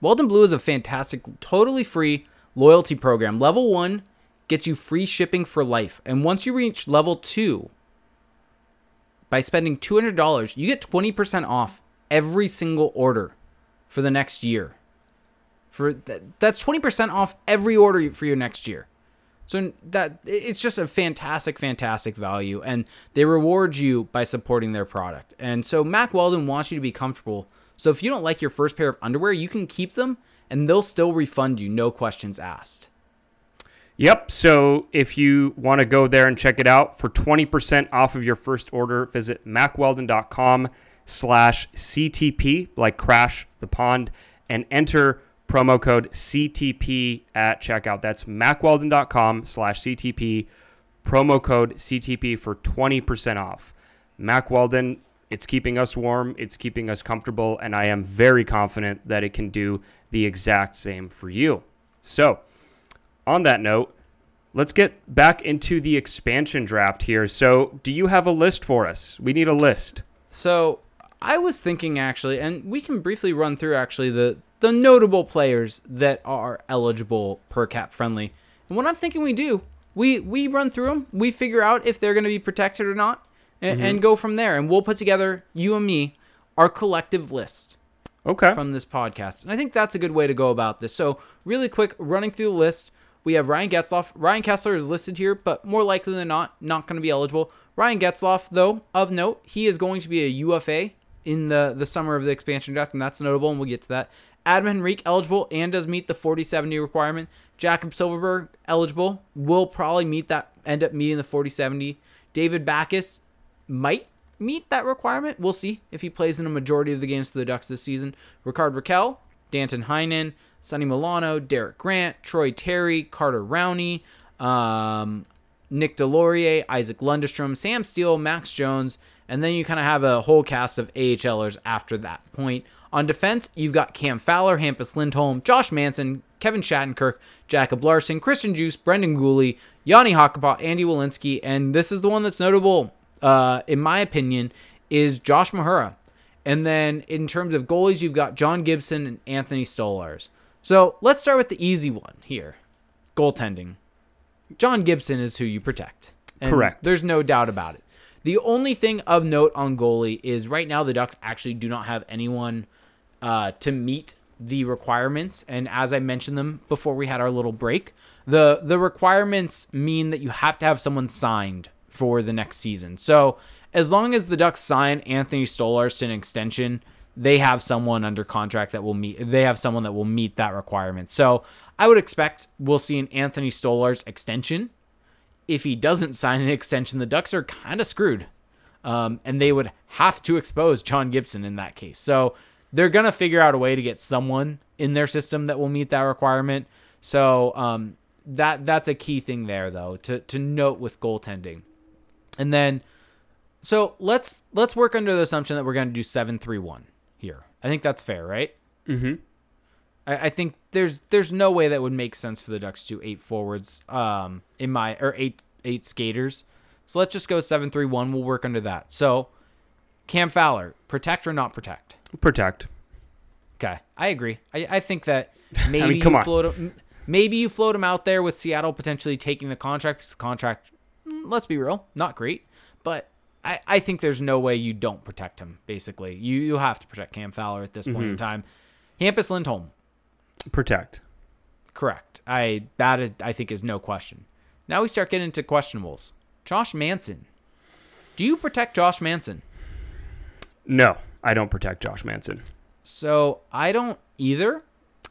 Weldon Blue is a fantastic, totally free loyalty program. Level one gets you free shipping for life, and once you reach level two, by spending two hundred dollars, you get twenty percent off every single order for the next year. For th- that's 20% off every order for your next year. So that it's just a fantastic, fantastic value, and they reward you by supporting their product. And so Mack Weldon wants you to be comfortable. So if you don't like your first pair of underwear, you can keep them, and they'll still refund you, no questions asked. Yep. So if you want to go there and check it out for 20% off of your first order, visit mackweldon.com slash CTP, like Crash the Pond, and enter promo code CTP at checkout. That's mackweldon.com slash CTP, promo code CTP for 20% off. Mack Weldon, it's keeping us warm, it's keeping us comfortable, and I am very confident that it can do the exact same for you. So, on that note, let's get back into the expansion draft here. So, do you have a list for us? We need a list. So, I was thinking actually, and we can briefly run through actually the the notable players that are eligible per cap friendly. And what I'm thinking we do, we we run through them. We figure out if they're going to be protected or not, and, Mm-hmm. and go from there. And we'll put together you and me our collective list Okay. from this podcast. And I think that's a good way to go about this. So, really quick, running through the list, we have Ryan Getzlaf. Ryan Kesler is listed here, but more likely than not, not going to be eligible. Ryan Getzlaf, though, of note, he is going to be a UFA in the, the summer of the expansion draft, and that's notable, and we'll get to that. Adam Henrique eligible and does meet the 40-70 requirement. Jakob Silfverberg eligible will probably meet that, end up meeting the 40-70. David Backes might meet that requirement. We'll see if he plays in a majority of the games for the Ducks this season. Rickard Rakell, Danton Heinen, Sonny Milano, Derek Grant, Troy Terry, Carter Rowney, um, Nick Deslauriers, Isac Lundestrom, Sam Steele, Max Jones, and then you kind of have a whole cast of AHLers after that point. On defense, you've got Cam Fowler, Hampus Lindholm, Josh Manson, Kevin Shattenkirk, Jacob Larsson, Christian Djoos, Brendan Guhle, Jani Hakanpää, Andy Welinski, and this is the one that's notable, uh, in my opinion, is Josh Mahura. And then in terms of goalies, you've got John Gibson and Anthony Stolarz. So let's start with the easy one here goaltending. John Gibson is who you protect. And Correct. There's no doubt about it. The only thing of note on goalie is right now the Ducks actually do not have anyone uh, to meet the requirements. And as I mentioned them before we had our little break, the the requirements mean that you have to have someone signed for the next season. So as long as the Ducks sign Anthony Stolarz to an extension, they have someone under contract that will meet. They have someone that will meet that requirement. So I would expect we'll see an Anthony Stolarz extension. If he doesn't sign an extension, the Ducks are kind of screwed, um, and they would have to expose John Gibson in that case. So they're gonna figure out a way to get someone in their system that will meet that requirement. So um, that that's a key thing there, though, to to note with goaltending. And then, so let's let's work under the assumption that we're gonna do seven three one here. I think that's fair, right? Mm-hmm. I, I think there's there's no way that would make sense for the Ducks to eight forwards, um, in my or eight eight skaters. So let's just go seven three one. We'll work under that. So Cam Fowler, protect or not protect? Protect. Okay, I agree. I, I think that maybe mean, come you on. float him, maybe you float him out there with Seattle potentially taking the contract because the contract, mm, let's be real, not great. But I, I think there's no way you don't protect him. Basically, you you have to protect Cam Fowler at this point Mm-hmm. in time. Hampus Lindholm, Protect. correct. I that I think is no question. Now we start getting into questionables. Josh Manson, do you protect Josh Manson? No, I don't protect Josh Manson. So I don't either.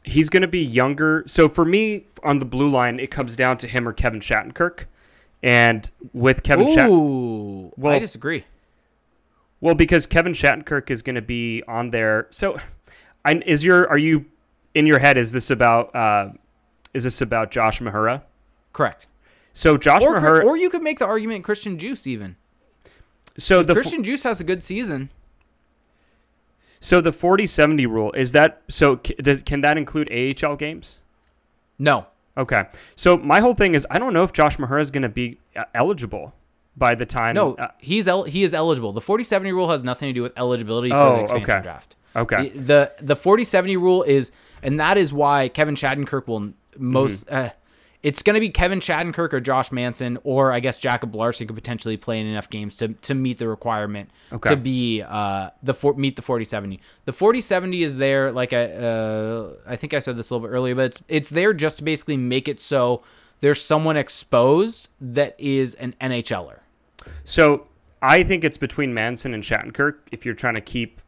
He's going to be younger. So for me, on the blue line, it comes down to him or Kevin Shattenkirk. And with Kevin Shat- Ooh, I disagree. well, because Kevin Shattenkirk is going to be on there. So, I, is your are you in your head? Is this about uh, is this about Josh Mahura? Correct. So Josh Or, Mahura. or you could make the argument Christian Djoos even. so the Christian Djoos has a good season. so the 40-70 rule is that so can that include AHL games? No. Okay. So my whole thing is I don't know if Josh Mahura is going to be uh, eligible by the time. No, uh, he's el- he is eligible. The 40-70 rule has nothing to do with eligibility for Oh, the expansion okay. draft. Okay. The the 40-70 rule is and that is why Kevin Shattenkirk will most Mm-hmm. uh, it's going to be Kevin Shattenkirk or Josh Manson or I guess Jacob Larsson could potentially play in enough games to, to meet the requirement Okay. to be uh the for, meet the 40-70. The 40-70 is there like I uh, I think I said this a little bit earlier but it's it's there just to basically make it so there's someone exposed that is an NHLer. So I think it's between Manson and Shattenkirk. If you're trying to keep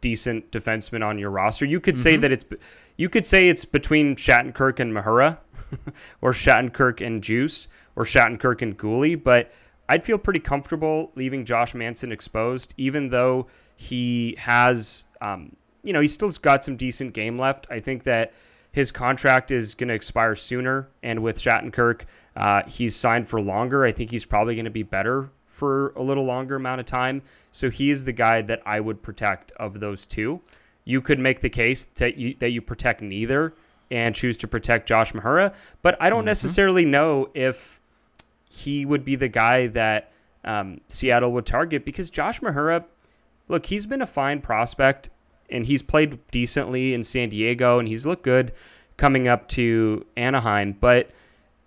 decent defensemen on your roster, you could say that it's you could say it's between Shattenkirk and Mahura, or Shattenkirk and Djoos, or Shattenkirk and Guhle. But I'd feel pretty comfortable leaving Josh Manson exposed, even though he has, um, you know, he still's got some decent game left. I think that his contract is going to expire sooner, and with Shattenkirk, uh, he's signed for longer. I think he's probably going to be better for a little longer amount of time. So he is the guy that I would protect of those two. You could make the case that you that you protect neither and choose to protect Josh Mahura, but I don't necessarily know if he would be the guy that um, Seattle would target because Josh Mahura, look, he's been a fine prospect and he's played decently in San Diego and he's looked good coming up to Anaheim, but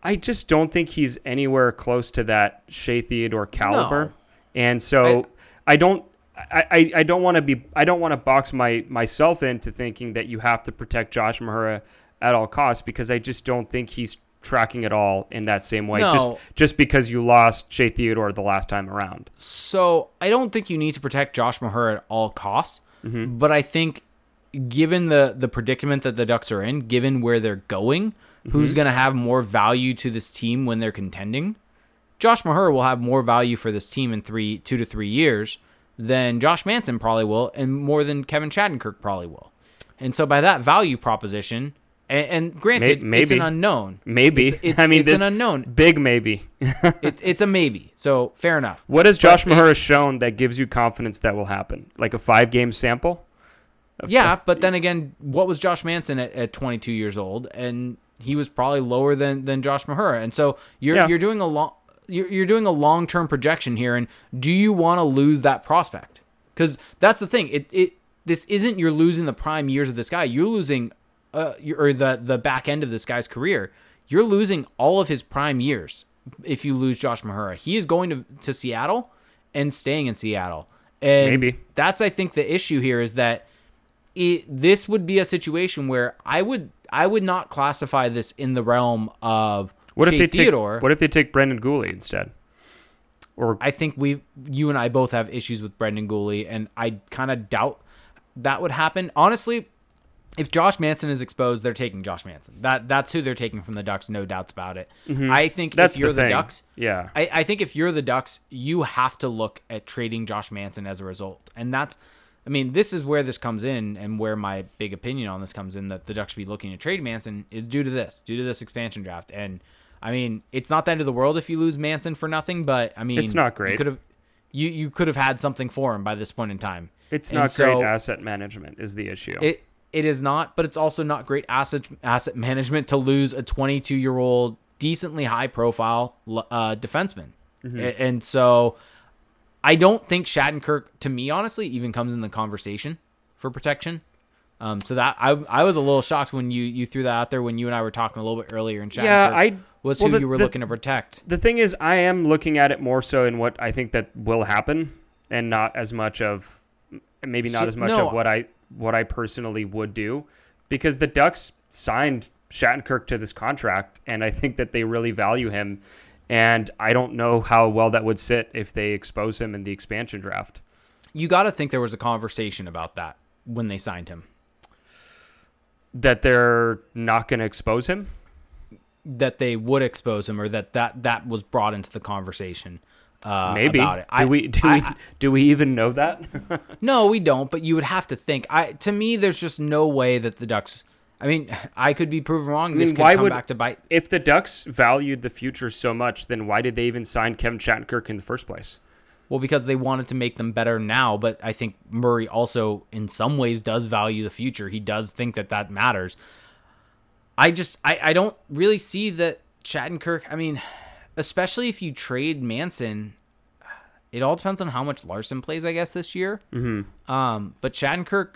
I just don't think he's anywhere close to that Shea Theodore caliber, No. and so I, don't. I, I, I don't want to be I don't want to box my myself into thinking that you have to protect Josh Mahura at all costs because I just don't think he's tracking at all in that same way. No. Just just because you lost Shea Theodore the last time around. So I don't think you need to protect Josh Mahura at all costs, Mm-hmm. but I think given the the predicament that the Ducks are in, given where they're going, Mm-hmm. who's going to have more value to this team when they're contending? Josh Maher will have more value for this team in three, two to three years than Josh Manson probably will, and more than Kevin Shattenkirk probably will. And so by that value proposition, and, and granted, May- it's an unknown. Maybe It's- it's- I mean it's an unknown. big maybe. It, it's a maybe. So fair enough. what has Josh But it- shown that gives you confidence that will happen? Like a five game sample? Yeah, but then again, what was Josh Manson at, at 22 years old? And he was probably lower than than Josh Mahura. And so you're Yeah. you're doing a long you're, you're doing a long term projection here. And do you want to lose that prospect? Because that's the thing. It it this isn't you're losing the prime years of this guy. You're losing uh or the the back end of this guy's career. You're losing all of his prime years if you lose Josh Mahura. He is going to to Seattle and staying in Seattle. And Maybe. that's I think the issue here is that it, this would be a situation where I would I would not classify this in the realm of What Shea if they Theodore. take what if they take Brendan Guhle instead? Or I think we you and I both have issues with Brendan Guhle, and I kind of doubt that would happen. Honestly, if Josh Manson is exposed, they're taking Josh Manson. That that's who they're taking from the Ducks, no doubts about it. I think Mm-hmm. that's if you're the, the. Ducks, Yeah. I, I think if you're the Ducks, you have to look at trading Josh Manson as a result. And that's, I mean, this is where this comes in and where my big opinion on this comes in that the Ducks should be looking to trade Manson is due to this, due to this expansion draft. And I mean, it's not the end of the world if you lose Manson for nothing, but I mean, It's not great. You could have, you, you could have had something for him by this point in time. it's And not so great asset management is the issue. It it is not, but it's also not great asset asset management to lose a 22 year old decently high profile uh, defenseman, A- and so I don't think Shattenkirk, to me honestly, even comes in the conversation for protection. Um, so that I I was a little shocked when you you threw that out there when you and I were talking a little bit earlier, in Shattenkirk Yeah, I- was well, who the- you were the- looking to protect. the thing is I am looking at it more so in what I think that will happen and not as much of maybe not So- as much no. of what I what I personally would do because the Ducks signed Shattenkirk to this contract and I think that they really value him and I don't know how well that would sit if they expose him in the expansion draft. You got to think there was a conversation about that when they signed him. That they're not going to expose him? that they would expose him or that that, that was brought into the conversation uh, Maybe. about it. Do we do I- we do we even know that? no, we don't. But you would have to think. I to me, there's just no way that the Ducks. I mean, I could be proven wrong. This mean, could why come would- back to bite. if the Ducks valued the future so much, then why did they even sign Kevin Shattenkirk in the first place? Well, because they wanted to make them better now. But I think Murray also, in some ways, does value the future. He does think that that matters. I just, I, I don't really see that Shattenkirk. I mean, especially if you trade Manson, it all depends on how much Larsson plays, I guess, this year. Mm-hmm. Um, but Shattenkirk,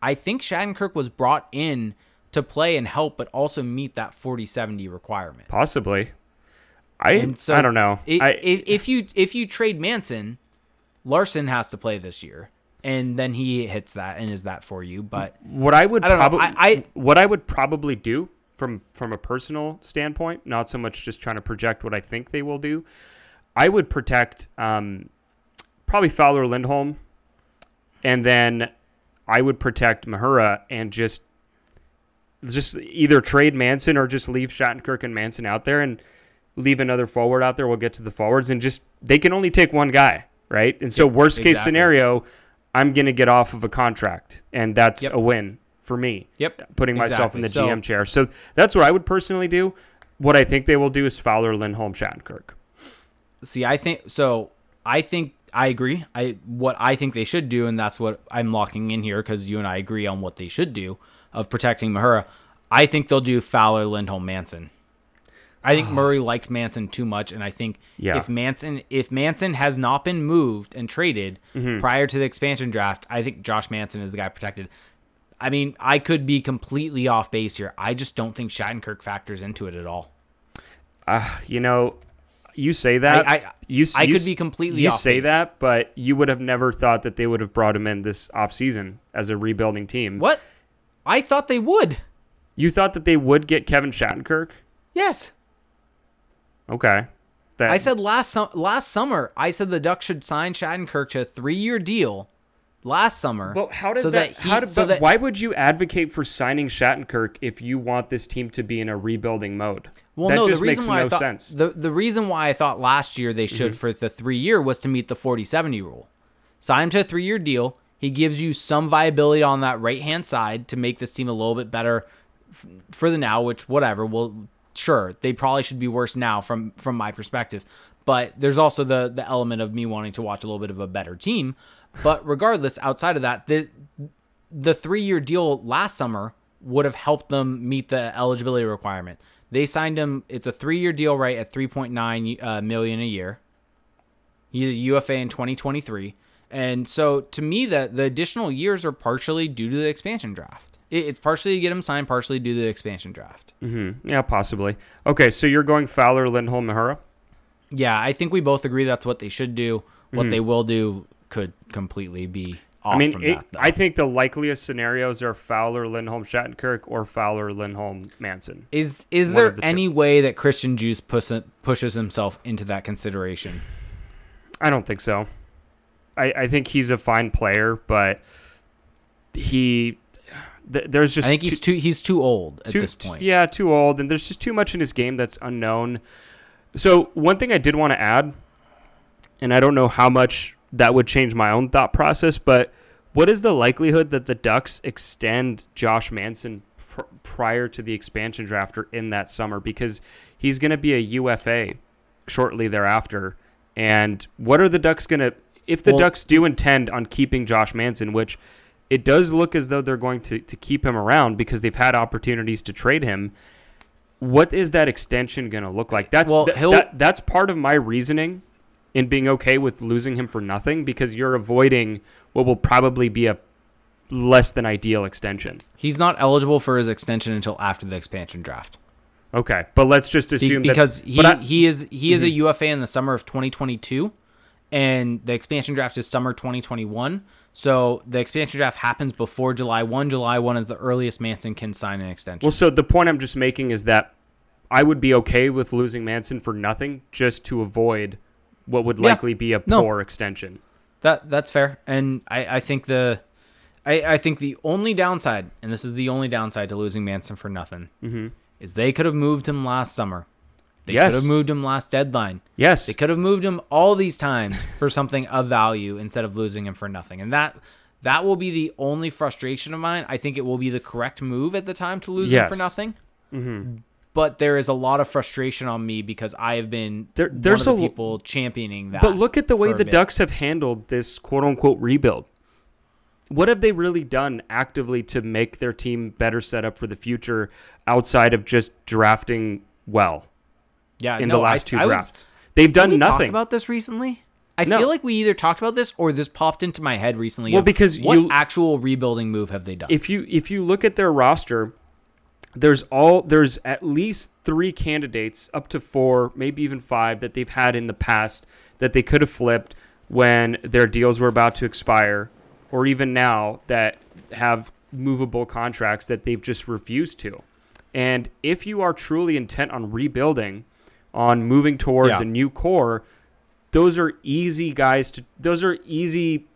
I think Shattenkirk was brought in to play and help, but also meet that 40-70 requirement. Possibly. I so I don't know. i- I, if, if you if you trade Manson, Larsson has to play this year, and then he hits that and is that for you. But what I would probably I- I- what I would probably do from from a personal standpoint, not so much just trying to project what I think they will do. I would protect um, probably Fowler Lindholm, and then I would protect Mahura and just just either trade Manson or just leave Shattenkirk and Manson out there and leave another forward out there. We'll get to the forwards and just they can only take one guy, right? And so Yep, worst case scenario, I'm gonna get off of a contract, and that's Yep. a win for me. Yep, putting myself in the. So- GM chair. So that's what I would personally do. What I think they will do is Fowler, Lindholm, Shattenkirk. see, I think so. I think I agree. I what I think they should do, and that's what I'm locking in here because you and I agree on what they should do of protecting Mahura. I think they'll do Fowler, Lindholm, Manson. I think Murray likes Manson too much, and I think Yeah. if Manson if Manson has not been moved and traded Mm-hmm. prior to the expansion draft, I think Josh Manson is the guy protected. I mean, I could be completely off base here. I just don't think Shattenkirk factors into it at all. Uh, you know, you say that. I- I- you, I you could be completely off base. You say base. that, but you would have never thought that they would have brought him in this offseason as a rebuilding team. What? I thought they would. You thought that they would get Kevin Shattenkirk? Yes. Okay. That, I said last sum- last summer, I said the Ducks should sign Shattenkirk to a three year deal last summer. Well, how does so that? he- how do, so but that- why would you advocate for signing Shattenkirk if you want this team to be in a rebuilding mode? Well, that no, just the reason makes why no I thought sense. Mm-hmm. the the reason why I thought last year they should for the three year was to meet the 40-70 rule. Sign him to a three year deal. He gives you some viability on that right hand side to make this team a little bit better f- for the now. Which whatever, well, sure they probably should be worse now from from my perspective. But there's also the the element of me wanting to watch a little bit of a better team. But regardless, outside of that, the the three year deal last summer would have helped them meet the eligibility requirement. They signed him. It's a three year deal, right, at three point nine uh, million a year. He's a UFA in twenty twenty three, and so to me, that the additional years are partially due to the expansion draft. It, it's partially to get him signed, partially due to the expansion draft. Yeah, possibly. Okay, so you're going Fowler, Lindholm, Mahura. Yeah, I think we both agree that's what they should do. What they will do could completely be off Mm-hmm. I mean, from it, that. Though. I think the likeliest scenarios are Fowler, Lindholm, Shattenkirk, or Fowler, Lindholm, Manson. Is is One there the two. any way that Christian Djoos push, pushes himself into that consideration? I don't think so. I, I think he's a fine player, but he th- there's just I think he's too he's too old at too, this point. Yeah, too old, and there's just too much in his game that's unknown. So one thing I did want to add, and I don't know how much that would change my own thought process, but what is the likelihood that the Ducks extend Josh Manson pr- prior to the expansion draft or in that summer? Because he's going to be a UFA shortly thereafter. And what are the Ducks going to, if the Well- Ducks do intend on keeping Josh Manson, which it does look as though they're going to, to keep him around because they've had opportunities to trade him. What is that extension going to look like? That's Well, th- that, that's part of my reasoning in being okay with losing him for nothing because you're avoiding what will probably be a less than ideal extension. He's not eligible for his extension until after the expansion draft. Okay, but let's just Be- assume because that, he I- Mm-hmm. he is he is a UFA in the summer of 2022 and the expansion draft is summer 2021. So the expansion draft happens before July 1. July 1 is the earliest Manson can sign an extension. Well, so the point I'm just making is that I would be okay with losing Manson for nothing just to avoid what would Yeah. likely be a No. poor extension. That that's fair, and I, I think the, I, I think the only downside, and this is the only downside to losing Manson for nothing, Mhm. is they could have moved him last summer. They Yes. could have moved him last deadline. Yes. They could have moved him all these times for something of value instead of losing him for nothing, and that that will be the only frustration of mine. I think it will be the correct move at the time to lose him for nothing. hmm But there is a lot of frustration on me because I have been There- there's a the l- people championing that. But look at the way the bit. Ducks have handled this quote unquote rebuild. What have they really done actively to make their team better set up for the future outside of just drafting well yeah, in no, the last I, two I was- drafts? They've done we nothing. talk about this recently? I No. feel like we either talked about this or this popped into my head recently. Well, because what you- actual rebuilding move have they done? if you if you look at their roster, there's all there's at least three candidates, up to four, maybe even five that they've had in the past that they could have flipped when their deals were about to expire, or even now that have movable contracts that they've just refused to. And if you are truly intent on rebuilding, on moving towards Yeah. a new core, those are easy guys to those are easy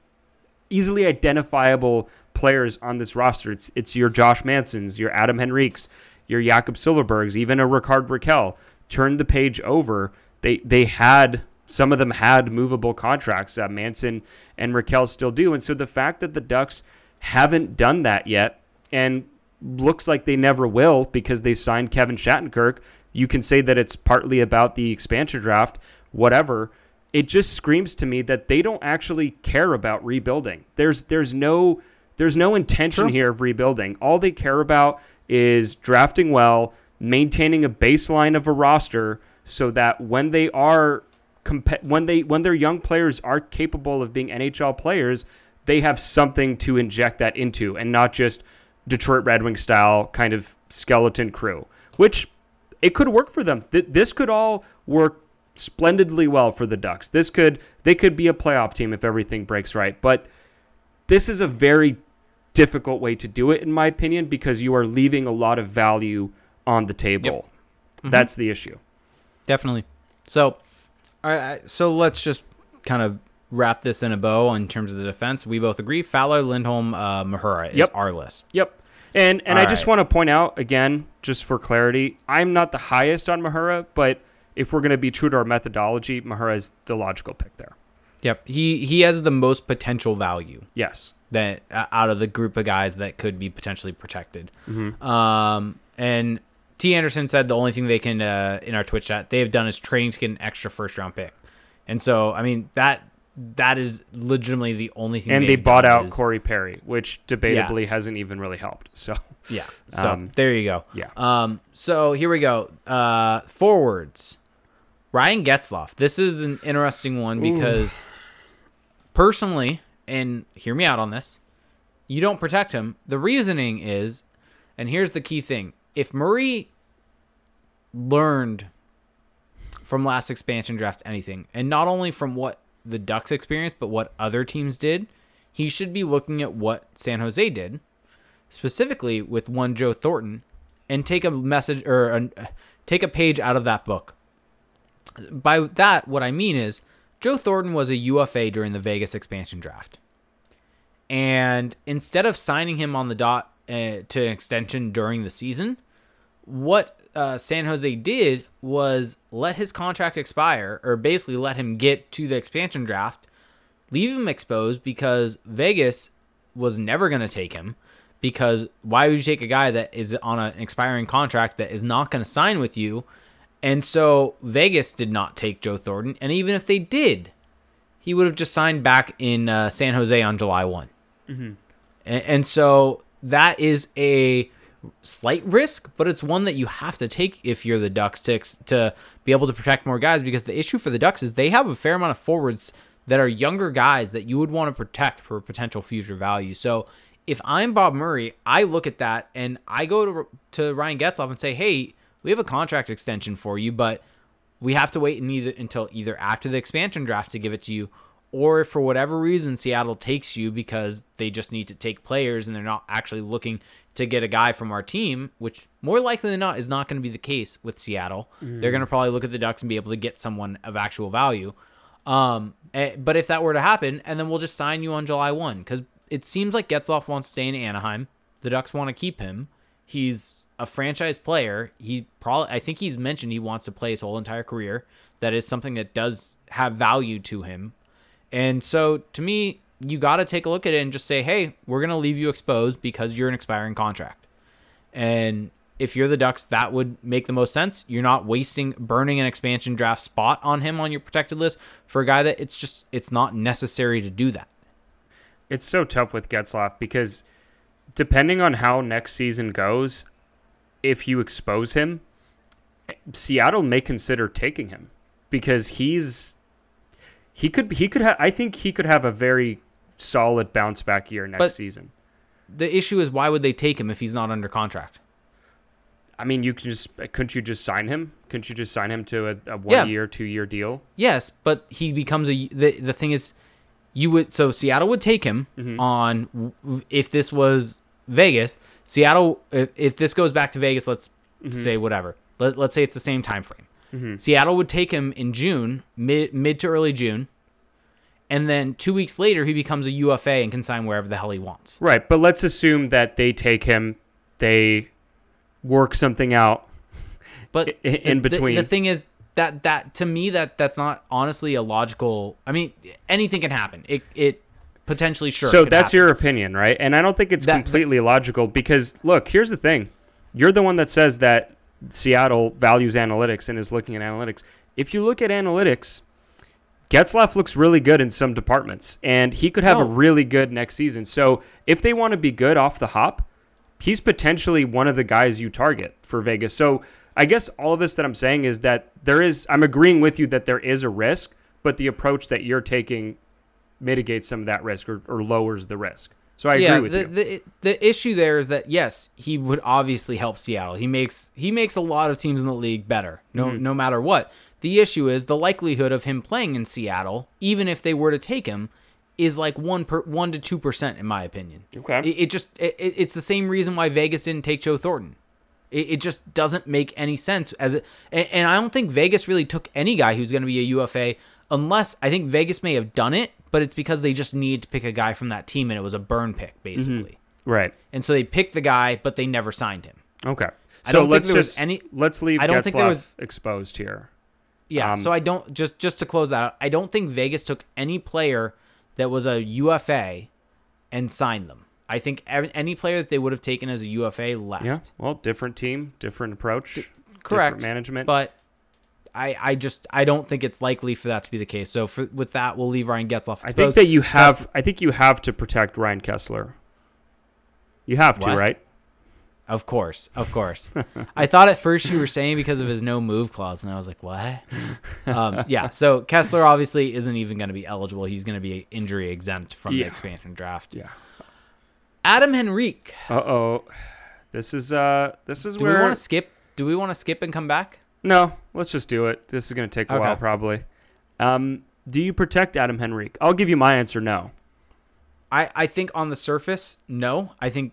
easily identifiable players on this roster. It's it's your Josh Mansons, your Adam Henriques, your Jakob Silfverbergs, even a Rickard Rakell. Turn the page over. They they had some of them had movable contracts. Uh, Manson and Rakell still do, and so the fact that the Ducks haven't done that yet, and looks like they never will because they signed Kevin Shattenkirk. You can say that it's partly about the expansion draft, whatever it just screams to me that they don't actually care about rebuilding. There's there's no there's no intention True. here of rebuilding. All they care about is drafting well, maintaining a baseline of a roster so that when they are comp- when they when their young players are capable of being NHL players, they have something to inject that into and not just Detroit Red Wing style kind of skeleton crew, which it could work for them. This could all work splendidly well for the Ducks. This could they could be a playoff team if everything breaks right. But this is a very difficult way to do it in my opinion because you are leaving a lot of value on the table. That's the issue. Definitely. So, right, so let's just kind of wrap this in a bow in terms of the defense. We both agree Fowler, Lindholm, uh, Mahura is Yep. our list. Yep. And and All I just right. want to point out again, just for clarity, I'm not the highest on Mahura, but if we're going to be true to our methodology, Mahura is the logical pick there. Yep. He he has the most potential value Yes. that uh, out of the group of guys that could be potentially protected. Um, and T. Anderson said the only thing they can uh, in our Twitch chat they have done is trading to get an extra first round pick. And so, I mean that that is legitimately the only thing. And they bought out is- Corey Perry, which debatably hasn't even really helped. So Yeah. So Um, there you go. yeah. Um. So here we go. Uh, forwards. Ryan Getzlaf. This is an interesting one because, personally, and hear me out on this, you don't protect him. The reasoning is, and here's the key thing: if Murray learned from last expansion draft anything, and not only from what the Ducks experience, but what other teams did, he should be looking at what San Jose did specifically with one Joe Thornton, and take a message or a, take a page out of that book. By that, what I mean is Joe Thornton was a UFA during the Vegas expansion draft, and instead of signing him on the dot uh, to an extension during the season, what uh, San Jose did was let his contract expire, or basically let him get to the expansion draft, leave him exposed because Vegas was never going to take him. Because why would you take a guy that is on an expiring contract that is not going to sign with you? And so Vegas did not take Joe Thornton. And even if they did, he would have just signed back in uh, San Jose on July one. And, and so that is a slight risk, but it's one that you have to take if you're the Ducks to to be able to protect more guys. Because the issue for the Ducks is they have a fair amount of forwards that are younger guys that you would want to protect for potential future value. So if I'm Bob Murray, I look at that and I go to to Ryan Getzlaf and say, "Hey, we have a contract extension for you, but we have to wait either, until either after the expansion draft to give it to you, or if for whatever reason Seattle takes you because they just need to take players and they're not actually looking to get a guy from our team, which more likely than not is not going to be the case with Seattle. They're going to probably look at the Ducks and be able to get someone of actual value. Um, eh, but if that were to happen, and then we'll just sign you on July one because it seems like Getzlaf wants to stay in Anaheim. The Ducks want to keep him. He's a franchise player. He probably, I think he's mentioned he wants to play his whole entire career. That is something that does have value to him. And so to me, you got to take a look at it and just say, hey, we're going to leave you exposed because you're an expiring contract. And if you're the Ducks, that would make the most sense. You're not wasting, burning an expansion draft spot on him on your protected list for a guy that it's just, it's not necessary to do that. it's so tough with Getzlaf because depending on how next season goes, if you expose him, Seattle may consider taking him because he's he could he could have I think he could have a very solid bounce back year next But- season. The issue is why would they take him if he's not under contract? I mean, you can just couldn't you just sign him? Couldn't you just sign him to a, a one Yeah. year, two year deal? Yes, but he becomes a the the thing is you would so Seattle would take him mm-hmm. on if this was Vegas. Seattle if, if this goes back to Vegas, let's mm-hmm. say whatever. Let, let's say it's the same time frame. Mm-hmm. Seattle would take him in June, mid mid to early June, and then 2 weeks later he becomes a UFA and can sign wherever the hell he wants. Right, but let's assume that they take him, they work something out. But in the- the- between. the, thing is that that to me that that's not honestly a logical. I mean, anything can happen. It it potentially sure. so that's happen. your opinion, right? And I don't think it's That- completely logical because look, here's the thing. You're the one that says that Seattle values analytics and is looking at analytics. If you look at analytics, Getzlaf looks really good in some departments, and he could have a really good next season. So if they want to be good off the hop, he's potentially one of the guys you target for Vegas. So I guess all of this that I'm saying is that there is, I'm agreeing with you that there is a risk, but the approach that you're taking mitigates some of that risk or, or lowers the risk. So I yeah, agree with the, you. the the issue there is that yes, he would obviously help Seattle. He makes he makes a lot of teams in the league better, no Mm-hmm. no matter what. The issue is the likelihood of him playing in Seattle, even if they were to take him, is like one per one to two percent in my opinion. Okay. it, it just it, it- it's the same reason why Vegas didn't take Joe Thornton. It, it just doesn't make any sense as it, and, and I don't think Vegas really took any guy who's going to be a UFA unless I think Vegas may have done it, but it's because they just needed to pick a guy from that team and it was a burn pick mm-hmm. basically. right. And so they picked the guy, but they never signed him. Okay. So I don't think let's there was just any- let's leave I don't Getzlaf think there was- exposed here. Yeah. Um, so I don't just just to close that out, I don't think Vegas took any player that was a UFA and signed them. I think any player that they would have taken as a UFA left. Yeah. Well, different team, different approach, Correct. different management. But I I just I don't think it's likely for that to be the case. So for, with that, we'll leave Ryan Getzlaff. I think that you have. That's- I think you have to protect Ryan Kesler. You have to, What? right? Of course, of course. I thought at first you were saying because of his no move clause, and I was like, what? um, yeah. So Kesler obviously isn't even going to be eligible. He's going to be injury exempt from Yeah. the expansion draft. Yeah. Adam Henrique. Uh oh. This is uh. This is Do where. we want to skip? Do we want to skip and come back? No, let's just do it. This is going to take a Okay. while, probably. Um, do you protect Adam Henrique? I'll give you my answer. No. I, I think on the surface, no. I think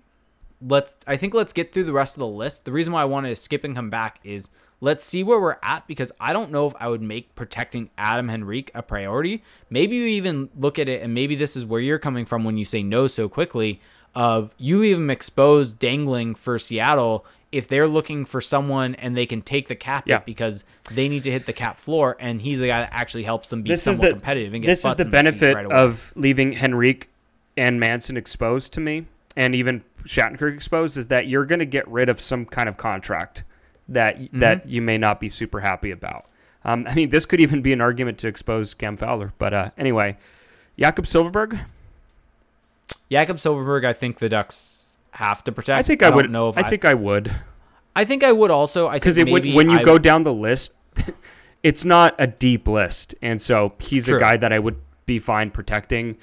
let's I think let's get through the rest of the list. The reason why I wanted to skip and come back is let's see where we're at because I don't know if I would make protecting Adam Henrique a priority. Maybe you even look at it and maybe this is where you're coming from when you say no so quickly of you leave him exposed dangling for Seattle if they're looking for someone and they can take the cap Yeah. because they need to hit the cap floor and he's the guy that actually helps them be This is somewhat the competitive and get this is the benefit right of leaving Henrique and Manson exposed to me, and even Shattenkirk exposed, is that you're going to get rid of some kind of contract that Mm-hmm. that you may not be super happy about. Um, I mean, this could even be an argument to expose Cam Fowler, but uh, anyway, Jakob Silfverberg. Jakob Silfverberg, I think the Ducks have to protect. I think I, don't would. know if I, think I would I think I would also. I think because it would when you I- go down the list, it's not a deep list, and so he's True. a guy that I would be fine protecting.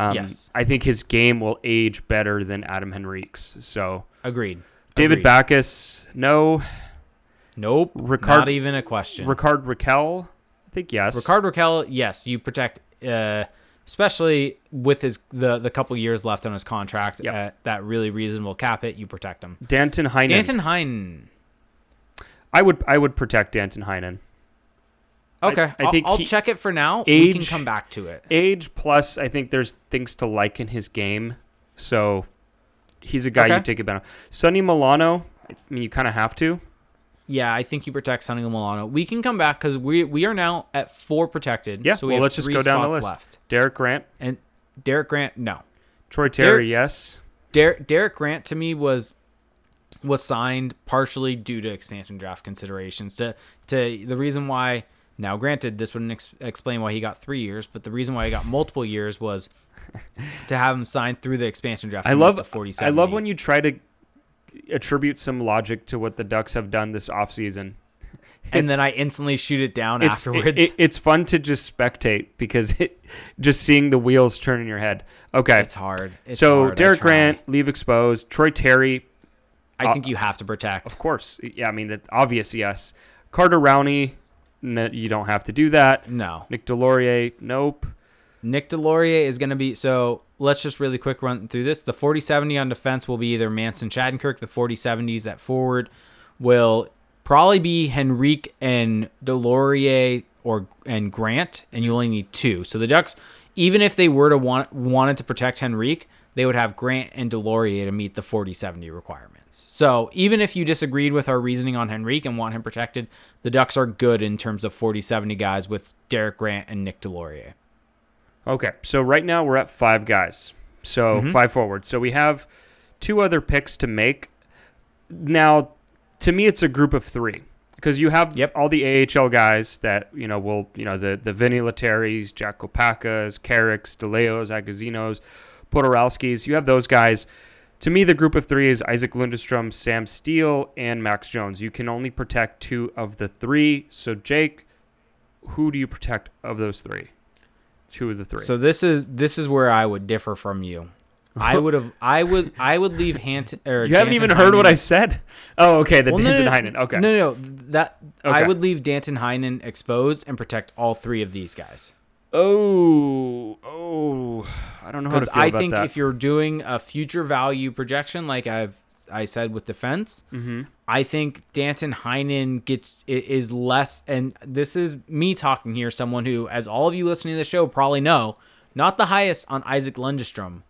Um, Yes. I think his game will age better than Adam Henrique's. So agreed. David Agreed. Backes, no. Nope. Rickard- not even a question. Rickard Rakell, I think yes. Rickard Rakell, yes, you protect, uh, especially with his the the couple years left on his contract Yep. at that really reasonable cap it. You protect him. Danton Heinen. Danton Heinen. I would I would protect Danton Heinen. Okay, I I, think will he- check it for now. we can come back to it. Age plus, I think there's things to like in his game, so he's a guy you Okay. take advantage. of. Sonny Milano, I mean, you kind of have to. Yeah, I think you protect Sonny Milano. We can come back because we we are now at four protected. Yeah, so we well, have let's just go down the list. left. Derek Grant, And Derek Grant, no. Troy Terry, Derek- yes. Derek Derek Grant to me was was signed partially due to expansion draft considerations. To to the reason why now, granted, this wouldn't ex- explain why he got three years, but the reason why he got multiple years was to have him signed through the expansion draft. I love the I love when you try to attribute some logic to what the Ducks have done this offseason. and then I instantly shoot it down it's, afterwards. it- it- it's fun to just spectate because it, just seeing the wheels turn in your head. Okay. it's hard. It's so hard. Derek. Grant, leave exposed. Troy Terry, I think uh, you have to protect. of course. Yeah, I mean that's obvious. Yes. Carter Rowney, n- you don't have to do that. No, Nick Deslauriers, nope. Nick Deslauriers is going to be so. Let's just really quick run through this. The 4070 on defense will be either Manson Shattenkirk. The 4070s at forward will probably be Henrique and Deslauriers or and Grant, and you only need two. So the Ducks, even if they were to want wanted to protect Henrique, they would have Grant and Deslauriers to meet the 4070 So even if you disagreed with our reasoning on Henrique and want him protected, the Ducks are good in terms of 40 70 guys with Derek Grant and Nick Deslauriers. Okay, so right now we're at five guys. So Mm-hmm. five forward. So we have two other picks to make. Now, to me, it's a group of three because you have Yep. all the AHL guys that you know will you know the the Vinni Lettieris, Jack Kopackas, Carricks, DeLeos, Agostinos, Podorowskis. You have those guys. To me, the group of three is Isac Lundestrom, Sam Steele, and Max Jones. You can only protect two of the three. So Jake, who do you protect of those three? Two of the three. So this is this is where I would differ from you. I would have. I would. I would leave Hanton. Or You haven't Danton even heard what Heinen- I said. Oh, okay. The Well, no, Danton no, Heinen. Okay. No, no, no. That I would leave Danton Heinen exposed and protect all three of these guys. Oh, oh. I don't know how to Because I think that. if you're doing a future value projection, like I've I said with defense, Mm-hmm. I think Danton Heinen gets is less. And this is me talking here, someone who, as all of you listening to the show probably know, not the highest on Isac Lundestrom,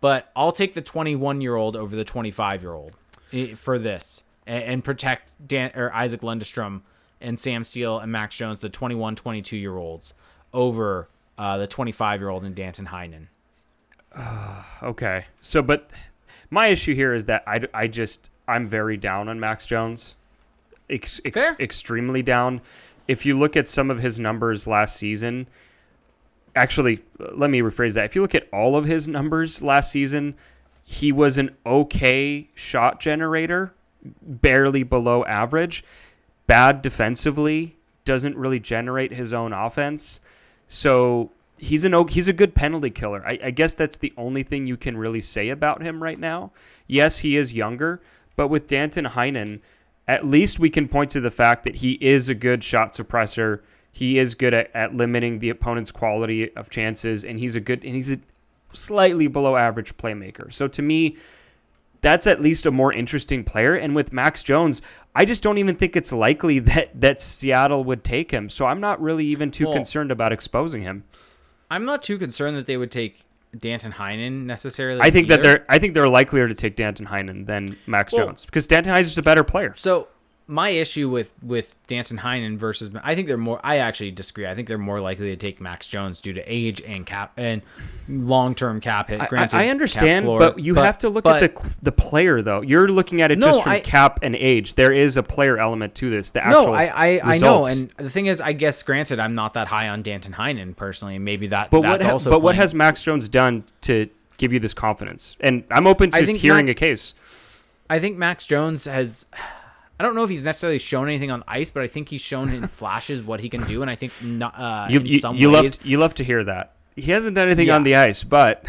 but I'll take the 21 year old over the 25 year old for this and, and protect Dan or Isac Lundestrom and Sam Steele and Max Jones, the 21, 22 year olds, over uh, the 25 year old and Danton Heinen. Okay. So, but my issue here is that I, I just, I'm very down on Max Jones. Ex, ex, extremely down. If you look at some of his numbers last season, actually, let me rephrase that. If you look at all of his numbers last season, he was an okay shot generator, barely below average, bad defensively, doesn't really generate his own offense. So he's an he's a good penalty killer. I, I guess that's the only thing you can really say about him right now. Yes, he is younger, but with Danton Heinen, at least we can point to the fact that he is a good shot suppressor. He is good at, at limiting the opponent's quality of chances, and he's a good and he's a slightly below average playmaker. So to me, that's at least a more interesting player. And with Max Jones, I just don't even think it's likely that that Seattle would take him. So I'm not really even too Well- concerned about exposing him. I'm not too concerned that they would take Danton Heinen necessarily. I think that they're I think they're likelier to take Danton Heinen than Max Well- Jones because Danton Heinen's just a better player. So my issue with with Danton Heinen versus I think they're more. I actually disagree. I think they're more likely to take Max Jones due to age and cap and long term cap hit. I- Granted, I, I understand, floor, but you have to look but- at the the player though. You're looking at it No, just from I- cap and age. There is a player element to this. The actual No, I I, I know, and the thing is, I guess granted, I'm not that high on Danton Heinen personally, and maybe that. but that's what ha- but what has Max Jones done to give you this confidence? And I'm open to hearing a case. I think Max Jones has. I don't know if he's necessarily shown anything on ice, but I think he's shown in flashes what he can do, and I think not, uh, You in you, some you ways, love you love to hear that. He hasn't done anything Yeah. on the ice, but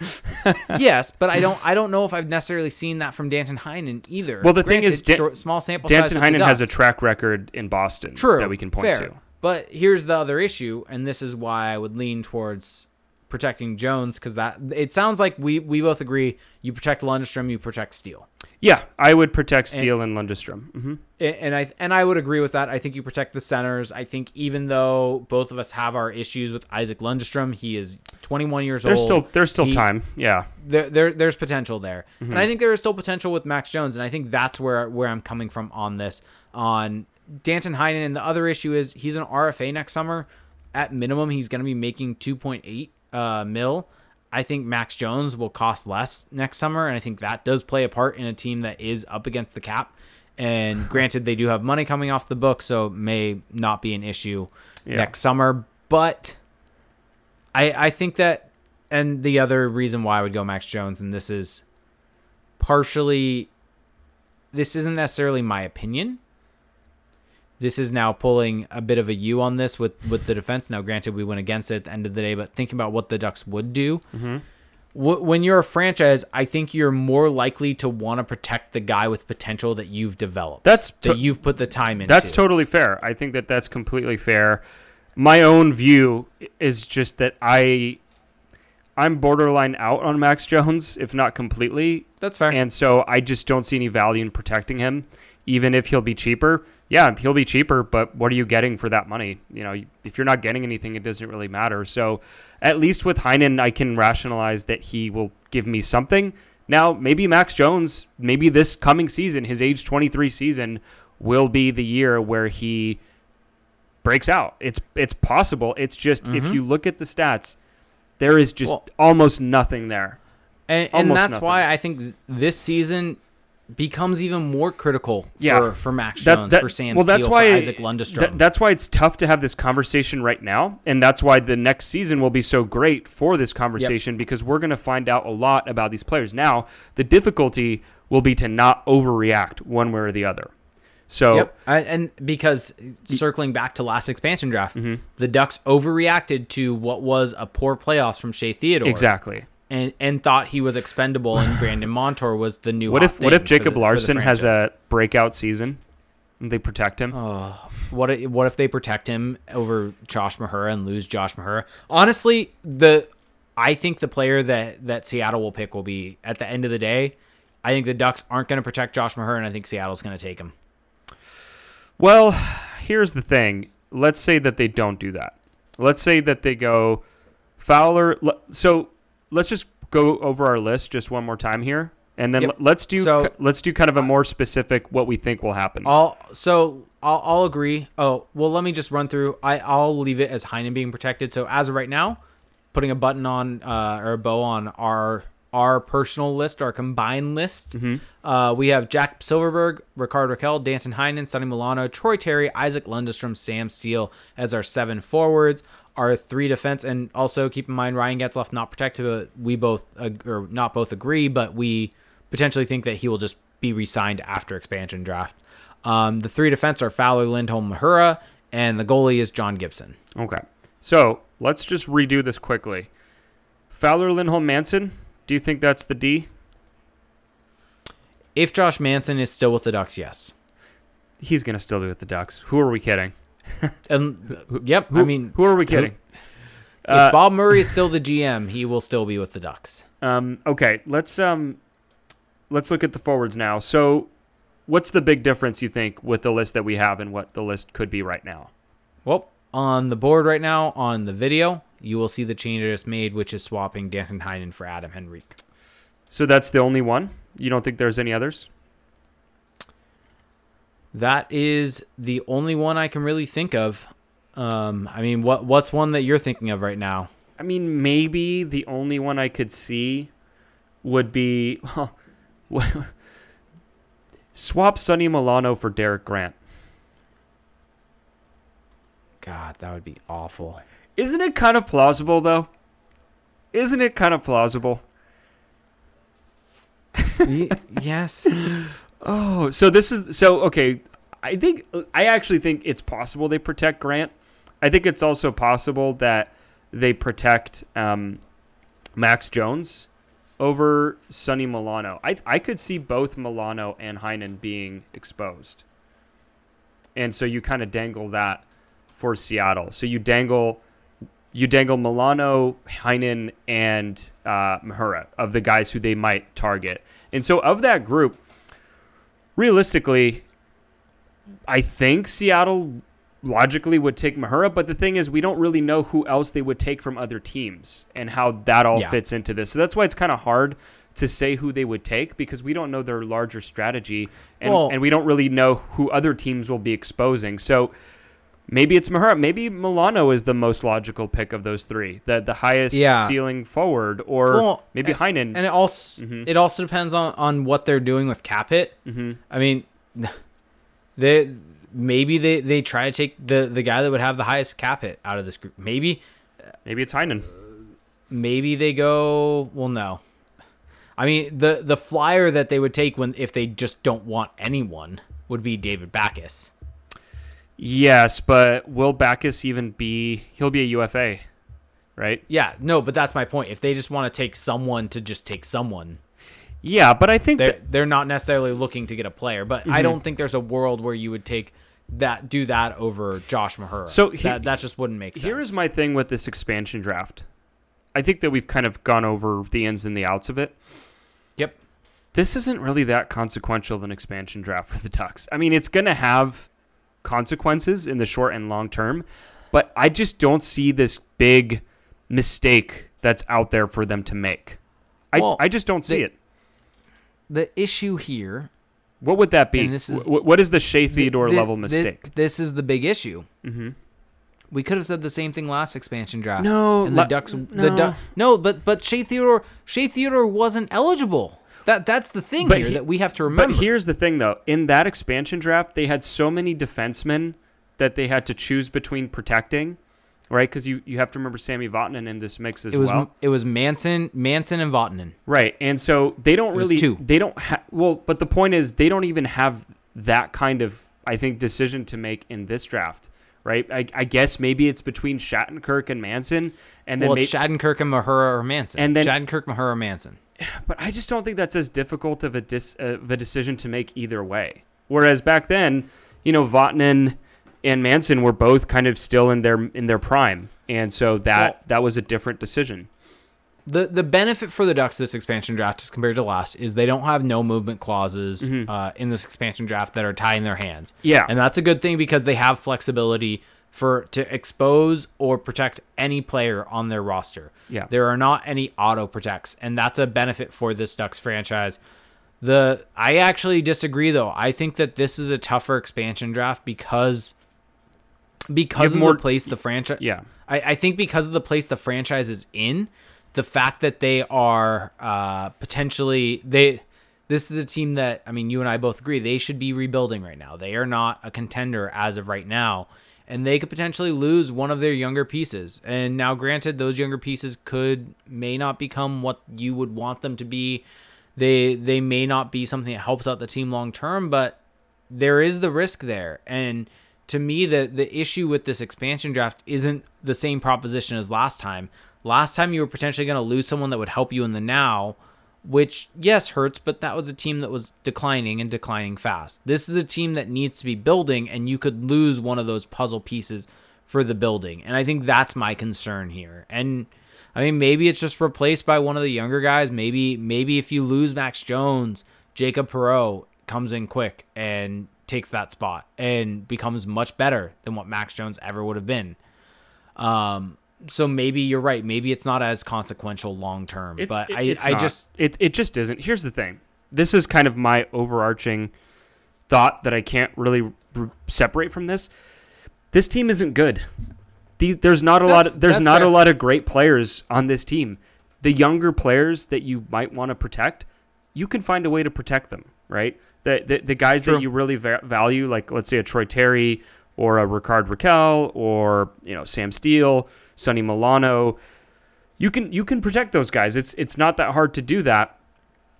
yes, but I don't. I don't know if I've necessarily seen that from Danton Heinen either. Well, the thing is, Dan- short, small sample size. Danton the Heinen has a track record in Boston true that we can point fair. to. But here's the other issue, and this is why I would lean towards protecting Jones because that it sounds like we we both agree you protect Lundestrom, you protect Steele. Yeah, I would protect Steele and, Lundestrom. hmm and I and I would agree with that. I think you protect the centers. I think even though both of us have our issues with Isac Lundestrom, he is 21 years There's old. still there's still He- time. Yeah. there, there there's potential there, Mm-hmm. and I think there is still potential with Max Jones, and I think that's where where I'm coming from on this. On Danton Heinen, and the other issue is he's an RFA next summer. At minimum, he's going to be making 2.8 uh, mil. I think Max Jones will cost less next summer, and I think that does play a part in a team that is up against the cap. And granted, they do have money coming off the book, so it may not be an issue Yeah. next summer. But I I think that and the other reason why I would go Max Jones, and this is partially this isn't necessarily my opinion. This is now pulling a bit of a U on this with with the defense. Now, granted, we went against it at the end of the day, but thinking about what the Ducks would do, Mm-hmm. wh- when you're a franchise, I think you're more likely to want to protect the guy with potential that you've developed. That's that you've put the time into. That's totally fair. I think that that's completely fair. My own view is just that I I'm borderline out on Max Jones, if not completely, That's fair. and so I just don't see any value in protecting him, even if he'll be cheaper. Yeah, he'll be cheaper, but what are you getting for that money? You know, if you're not getting anything, it doesn't really matter. So, at least with Heinen, I can rationalize that he will give me something. Now, maybe Max Jones, maybe this coming season, his age 23 season, will be the year where he breaks out. It's it's possible. It's just if Mhm. you look at the stats, there is just Well- almost nothing there. and, and that's nothing. why I think this season becomes even more critical Yeah. for, for Max That- Jones, that- for Sam well, that's Steele, why for Isac Lundestrom. Th- that's why it's tough to have this conversation right now, and that's why the next season will be so great for this conversation because we're going to find out a lot about these players. Now, the difficulty will be to not overreact one way or the other. So, Yep, I, and because circling back to last expansion draft, Mm-hmm. the Ducks overreacted to what was a poor playoffs from Shea Theodore. exactly. And and thought he was expendable, and Brandon Montour was the new. What if what if Jacob the- Larsson has a breakout season and they protect him? Oh, what if, what if they protect him over Josh Mahura and lose Josh Mahura? Honestly, the I think the player that that Seattle will pick will be at the end of the day. I think the Ducks aren't going to protect Josh Mahura, and I think Seattle's going to take him. Well, here's the thing. Let's say that they don't do that. Let's say that they go Fowler. So let's just go over our list just one more time here, and then Yep. let's do So- let's do kind of a more specific what we think will happen. I'll so I'll, I'll agree. Oh well, let me just run through. I I'll leave it as Heinen being protected. So as of right now, putting a button on uh, or a bow on our our personal list, our combined list. Uh, we have Jack Silfverberg, Rickard Rakell, Danton Heinen, Sonny Milano, Troy Terry, Isac Lundestrom, Sam Steele as our seven forwards. Our three defense, and also keep in mind Ryan Getzlaff not protected. But we both ag- or not both agree, but we potentially think that he will just be re-signed after expansion draft. Um, the three defense are Fowler, Lindholm, Mahura, and the goalie is John Gibson. Okay. So let's just redo this quickly. Fowler, Lindholm, Manson. Do you think that's the D? If Josh Manson is still with the Ducks, yes. He's gonna still be with the Ducks. Who are we kidding? And yep, Who, I mean, who are we kidding? if Uh, Bob Murray is still the GM, he will still be with the Ducks. Um, okay, let's um, let's look at the forwards now. So, what's the big difference you think with the list that we have and what the list could be right now? Well, on the board right now, on the video, you will see the change I just made, which is swapping Danton Heinen for Adam Henrique. So that's the only one. You don't think there's any others? That is the only one I can really think of. Um, I mean, what what's one that you're thinking of right now? I mean, maybe the only one I could see would be well, swap Sonny Milano for Derek Grant. God, that would be awful. Isn't it kind of plausible though? Isn't it kind of plausible? Yes. Oh, so this is so okay. I think I actually think it's possible they protect Grant. I think it's also possible that they protect um, Max Jones over Sonny Milano. I I could see both Milano and Heinen being exposed, and so you kind of dangle that for Seattle. So you dangle you dangle Milano, Heinen, and uh, Mahura of the guys who they might target. And so of that group, realistically, I think Seattle logically would take Mahura, but the thing is, we don't really know who else they would take from other teams and how that all Yeah. fits into this. So that's why it's kind of hard to say who they would take because we don't know their larger strategy and, Well- and we don't really know who other teams will be exposing. So maybe it's Mahura. Maybe Milano is the most logical pick of those three, the the highest Yeah. ceiling forward, or Well, maybe Heinen. And it also Mhm. it also depends on on what they're doing with cap hit. hmm I mean, they maybe they they try to take the the guy that would have the highest cap hit out of this group. Maybe Maybe it's Heinen. maybe they go well no. I mean the the flyer that they would take when if they just don't want anyone would be David Backes. Yes, but will Backes even be? He'll be a UFA, right? Yeah, no, but that's my point. If they just want to take someone to just take someone, Yeah, but I think they're that, they're not necessarily looking to get a player. But Mm-hmm. I don't think there's a world where you would take that do that over Josh Mahura. So he- that that just wouldn't make sense. here is my thing with this expansion draft. I think that we've kind of gone over the ins and the outs of it. Yep. This isn't really that consequential of an expansion draft for the Ducks. I mean, it's going to have consequences in the short and long term, but I just don't see this big mistake that's out there for them to make. I, Well, I just don't see they- it. The issue here What would that be? this is- Wh- what is the Shea Theodore Thi- level mistake? This is the big issue. mm-hmm. We could have said the same thing last expansion draft. No, and the la- Ducks. The no. du- no, but but Shea Theodore Shea Theodore wasn't eligible. That that's the thing But here he- that we have to remember. But here's the thing, though. In that expansion draft, they had so many defensemen that they had to choose between protecting, right? Because you, you have to remember Sammy Vatanen in this mix as it was well, it was Manson Manson and Vatanen. right? And so they don't really two. they don't have well, but the point is they don't even have that kind of I think decision to make in this draft, right? I, I guess maybe it's between Shattenkirk and Manson, and then well, Shattenkirk and Mahura or Manson. And then- Shattenkirk, Mahura, Manson. But I just don't think that's as difficult of a dis, of a decision to make either way. Whereas back then, you know, Vatanen and Manson were both kind of still in their in their prime, and so that Well- that was a different decision. the the benefit for the Ducks this expansion draft as compared to last is they don't have no movement clauses uh, in this expansion draft that are tying their hands. Mm-hmm. Yeah. and that's a good thing because they have flexibility for to expose or protect any player on their roster. Yeah. there are not any auto protects, and that's a benefit for this Ducks franchise. The I actually disagree though. I think that this is a tougher expansion draft because because of more- the place the franchise Yeah. I, I think because of the place the franchise is in, the fact that they are uh, potentially they this is a team that I mean you and I both agree they should be rebuilding right now. They are not a contender as of right now, and they could potentially lose one of their younger pieces. And now, granted, those younger pieces could may not become what you would want them to be. They they may not be something that helps out the team long term, but there is the risk there. And to me, the the issue with this expansion draft isn't the same proposition as last time. Last time you were potentially going to lose someone that would help you in the now, which yes hurts, but that was a team that was declining and declining fast. This is a team that needs to be building, and you could lose one of those puzzle pieces for the building. And I think that's my concern here. And I mean, maybe it's just replaced by one of the younger guys. Maybe maybe if you lose Max Jones, Jacob Perreault comes in quick and takes that spot and becomes much better than what Max Jones ever would have been. Um, so maybe you're right. Maybe it's not as consequential long term. But it- I, it's I not. just it it just isn't. Here's the thing. This is kind of my overarching thought that I can't really r- separate from this. This team isn't good. The, there's not a lot. Of, there's not fair. a lot of great players on this team. The younger players that you might want to protect, you can find a way to protect them, right? The the, the guys True. that you really va- value, like let's say a Troy Terry or a Rickard Rakell or you know Sam Steele, Sonny Milano, you can you can protect those guys. It's it's not that hard to do that.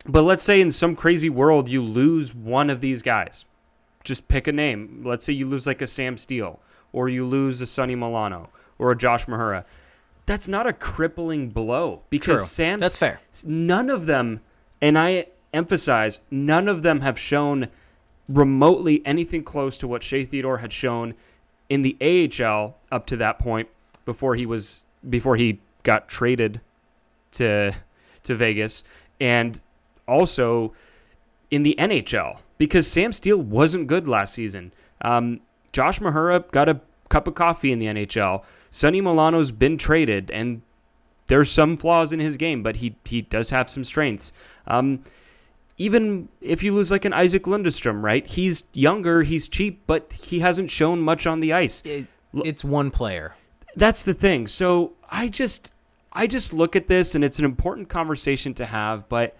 But let's say in some crazy world you lose one of these guys. Just pick a name. Let's say you lose like a Sam Steele or you lose a Sonny Milano or a Josh Mahura. That's not a crippling blow because True. Sam That's fair. None of them and I emphasize none of them have shown remotely anything close to what Shea Theodore had shown in the AHL up to that point before he was before he got traded to to Vegas and also in the NHL because Sam Steele wasn't good last season. Um, Josh Mahura got a cup of coffee in the NHL. Sonny Milano's been traded, and there's some flaws in his game, but he he does have some strengths. Um, even if you lose like an Isac Lundestrom, right? He's younger, he's cheap, but he hasn't shown much on the ice. it, it's one player. That's the thing. So I just I just look at this and it's an important conversation to have, but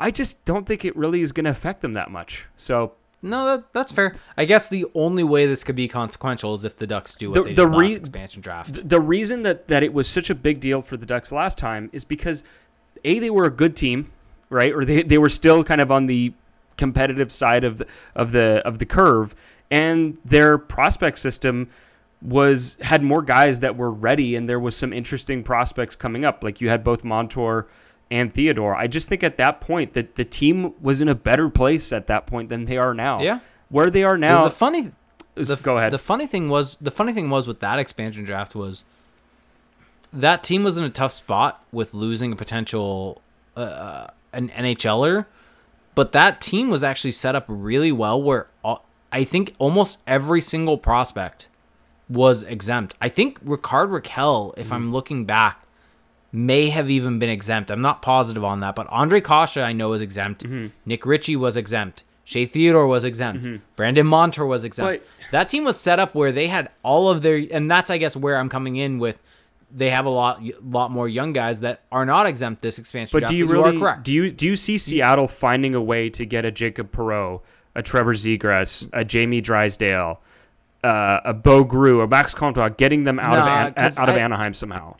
I just don't think it really is going to affect them that much. So No, that, that's fair. I guess the only way this could be consequential is if the Ducks do what The- they the did re- last expansion draft. th- the reason that that it was such a big deal for the Ducks last time is because a they were a good team, right? Or they they were still kind of on the competitive side of the, of the of the curve, and their prospect system was had more guys that were ready, and there was some interesting prospects coming up. Like you had both Montour and Theodore. I just think at that point that the team was in a better place at that point than they are now. Yeah. where they are The- now. the funny is- the, go ahead. The funny thing was the funny thing was with that expansion draft was that team was in a tough spot with losing a potential uh, an NHLer, but that team was actually set up really well where all, I think almost every single prospect was exempt. I think Rickard Rakell, if I'm mm. looking back, may have even been exempt. I'm not positive on that, but Andre Kase I know is exempt. Mm-hmm. Nick Ritchie was exempt. Shea Theodore was exempt. Mm-hmm. Brandon Montour was exempt. But- that team was set up where they had all of their, and that's I guess where I'm coming in with. They have a lot, lot more young guys that are not exempt this expansion But draft. do you really correct? do you do you see Seattle finding a way to get a Jacob Perreault, a Trevor Zegras, a Jamie Drysdale, uh, a Bo Groulx, a Max Comtois, getting them out of An- out of I- Anaheim somehow?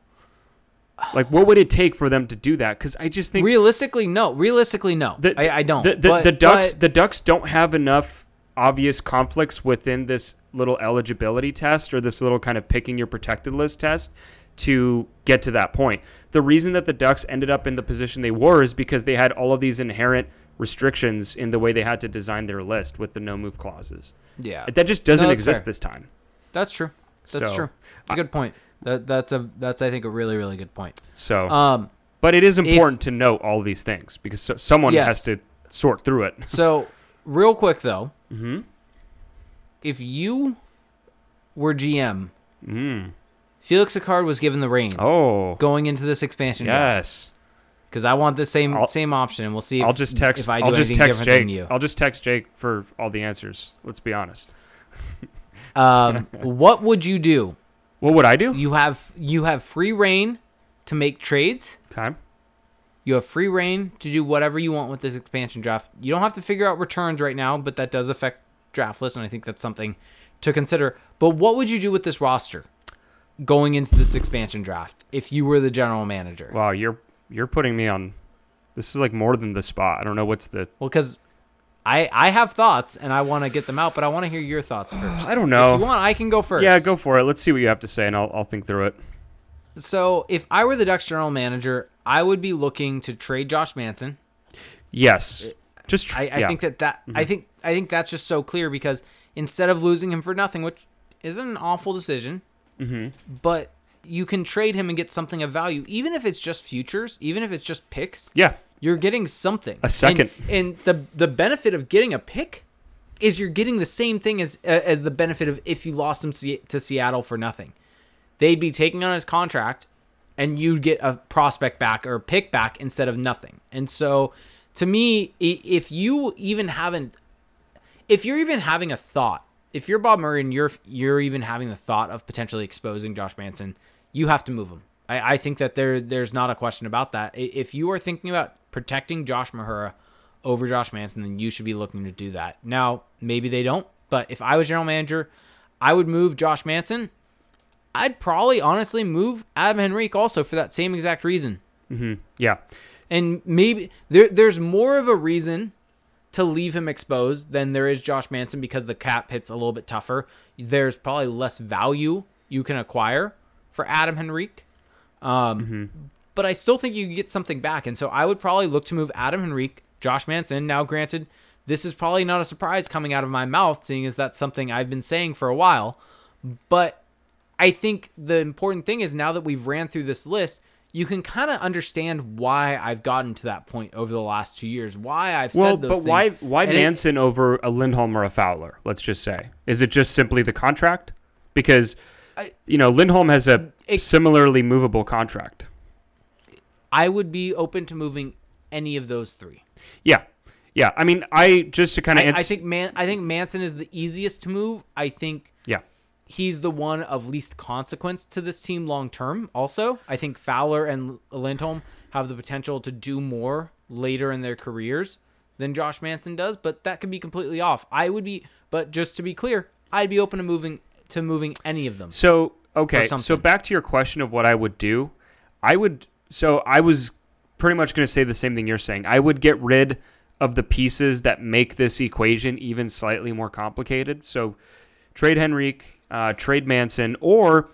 Like, what would it take for them to do that? Because I just think Realistically, no. Realistically, no. the, I, I don't. The, the, but, the Ducks but- the Ducks don't have enough obvious conflicts within this little eligibility test or this little kind of picking your protected list test to get to that point. The reason that the Ducks ended up in the position they were is because they had all of these inherent restrictions in the way they had to design their list with the no move clauses. Yeah, That just doesn't No, exist fair. this time. that's true. That's So, true. It's a good point. That that's a that's I think a really really good point. So, Um, but it is important to note all these things because so, someone Yes. has to sort through it. so real quick though, Mm-hmm. if you were GM, Mm. Felix Sicard was given the reins Oh, going into this expansion draft yes. Because I want the same I'll- same option, and we'll see. If, I'll just text. I do I'll just text Jake. you. I'll just text Jake for all the answers. Let's be honest. Um, what would you do? What would I do? You have you have free reign to make trades. Okay. You have free reign to do whatever you want with this expansion draft. You don't have to figure out returns right now, but that does affect draft list, and I think that's something to consider. But what would you do with this roster going into this expansion draft if you were the general manager? Wow, you're you're putting me on. This is like more than the spot. I don't know what's the. Well, because I I have thoughts and I want to get them out, but I want to hear your thoughts first. I don't know. If you want, I can go first. Yeah, go for it. Let's see what you have to say, and I'll I'll think through it. So if I were the Ducks general manager, I would be looking to trade Josh Manson. Yes. Just. Tr- I, I yeah. think that that I think I think that's just so clear because instead of losing him for nothing, which isn't an awful decision, Mhm. but you can trade him and get something of value, even if it's just futures, even if it's just picks. Yeah. You're getting something. A second. and, and the the benefit of getting a pick is you're getting the same thing as uh, as the benefit of if you lost him to Seattle for nothing. They'd be taking on his contract, and you'd get a prospect back or a pick back instead of nothing. And so, to me, if you even haven't, if you're even having a thought, if you're Bob Murray and you're you're even having the thought of potentially exposing Josh Manson, you have to move him. I, I think that there there's not a question about that. If you are thinking about protecting Josh Mahura over Josh Manson, then you should be looking to do that. Now, maybe they don't, but if I was general manager, I would move Josh Manson. I'd probably honestly move Adam Henrique also for that same exact reason. hmm Yeah. And maybe there there's more of a reason to leave him exposed than there is Josh Manson because the cap hits a little bit tougher. There's probably less value you can acquire for Adam Henrique. Um, But I still think you get something back. And so I would probably look to move Adam Henrique, Josh Manson. Now, granted, this is probably not a surprise coming out of my mouth, seeing as that's something I've been saying for a while. But I think the important thing is now that we've ran through this list, you can kind of understand why I've gotten to that point over the last two years. Why I've Well, said those but things. why why And it- Manson over a Lindholm or a Fowler? Let's just say, is it just simply the contract? Because I- you know Lindholm has a It- similarly movable contract. I would be open to moving any of those three. Yeah, yeah. I mean, I just to kind of I, I think Man, I think Manson is the easiest to move. I think yeah, he's the one of least consequence to this team long term. Also, I think Fowler and Lindholm have the potential to do more later in their careers than Josh Manson does, but that could be completely off. I would be, but just to be clear, I'd be open to moving to moving any of them. So okay, so back to your question of what I would do. I would so I was pretty much going to say the same thing you're saying. I would get rid of the pieces that make this equation even slightly more complicated. So trade Henrique, uh, trade Manson, or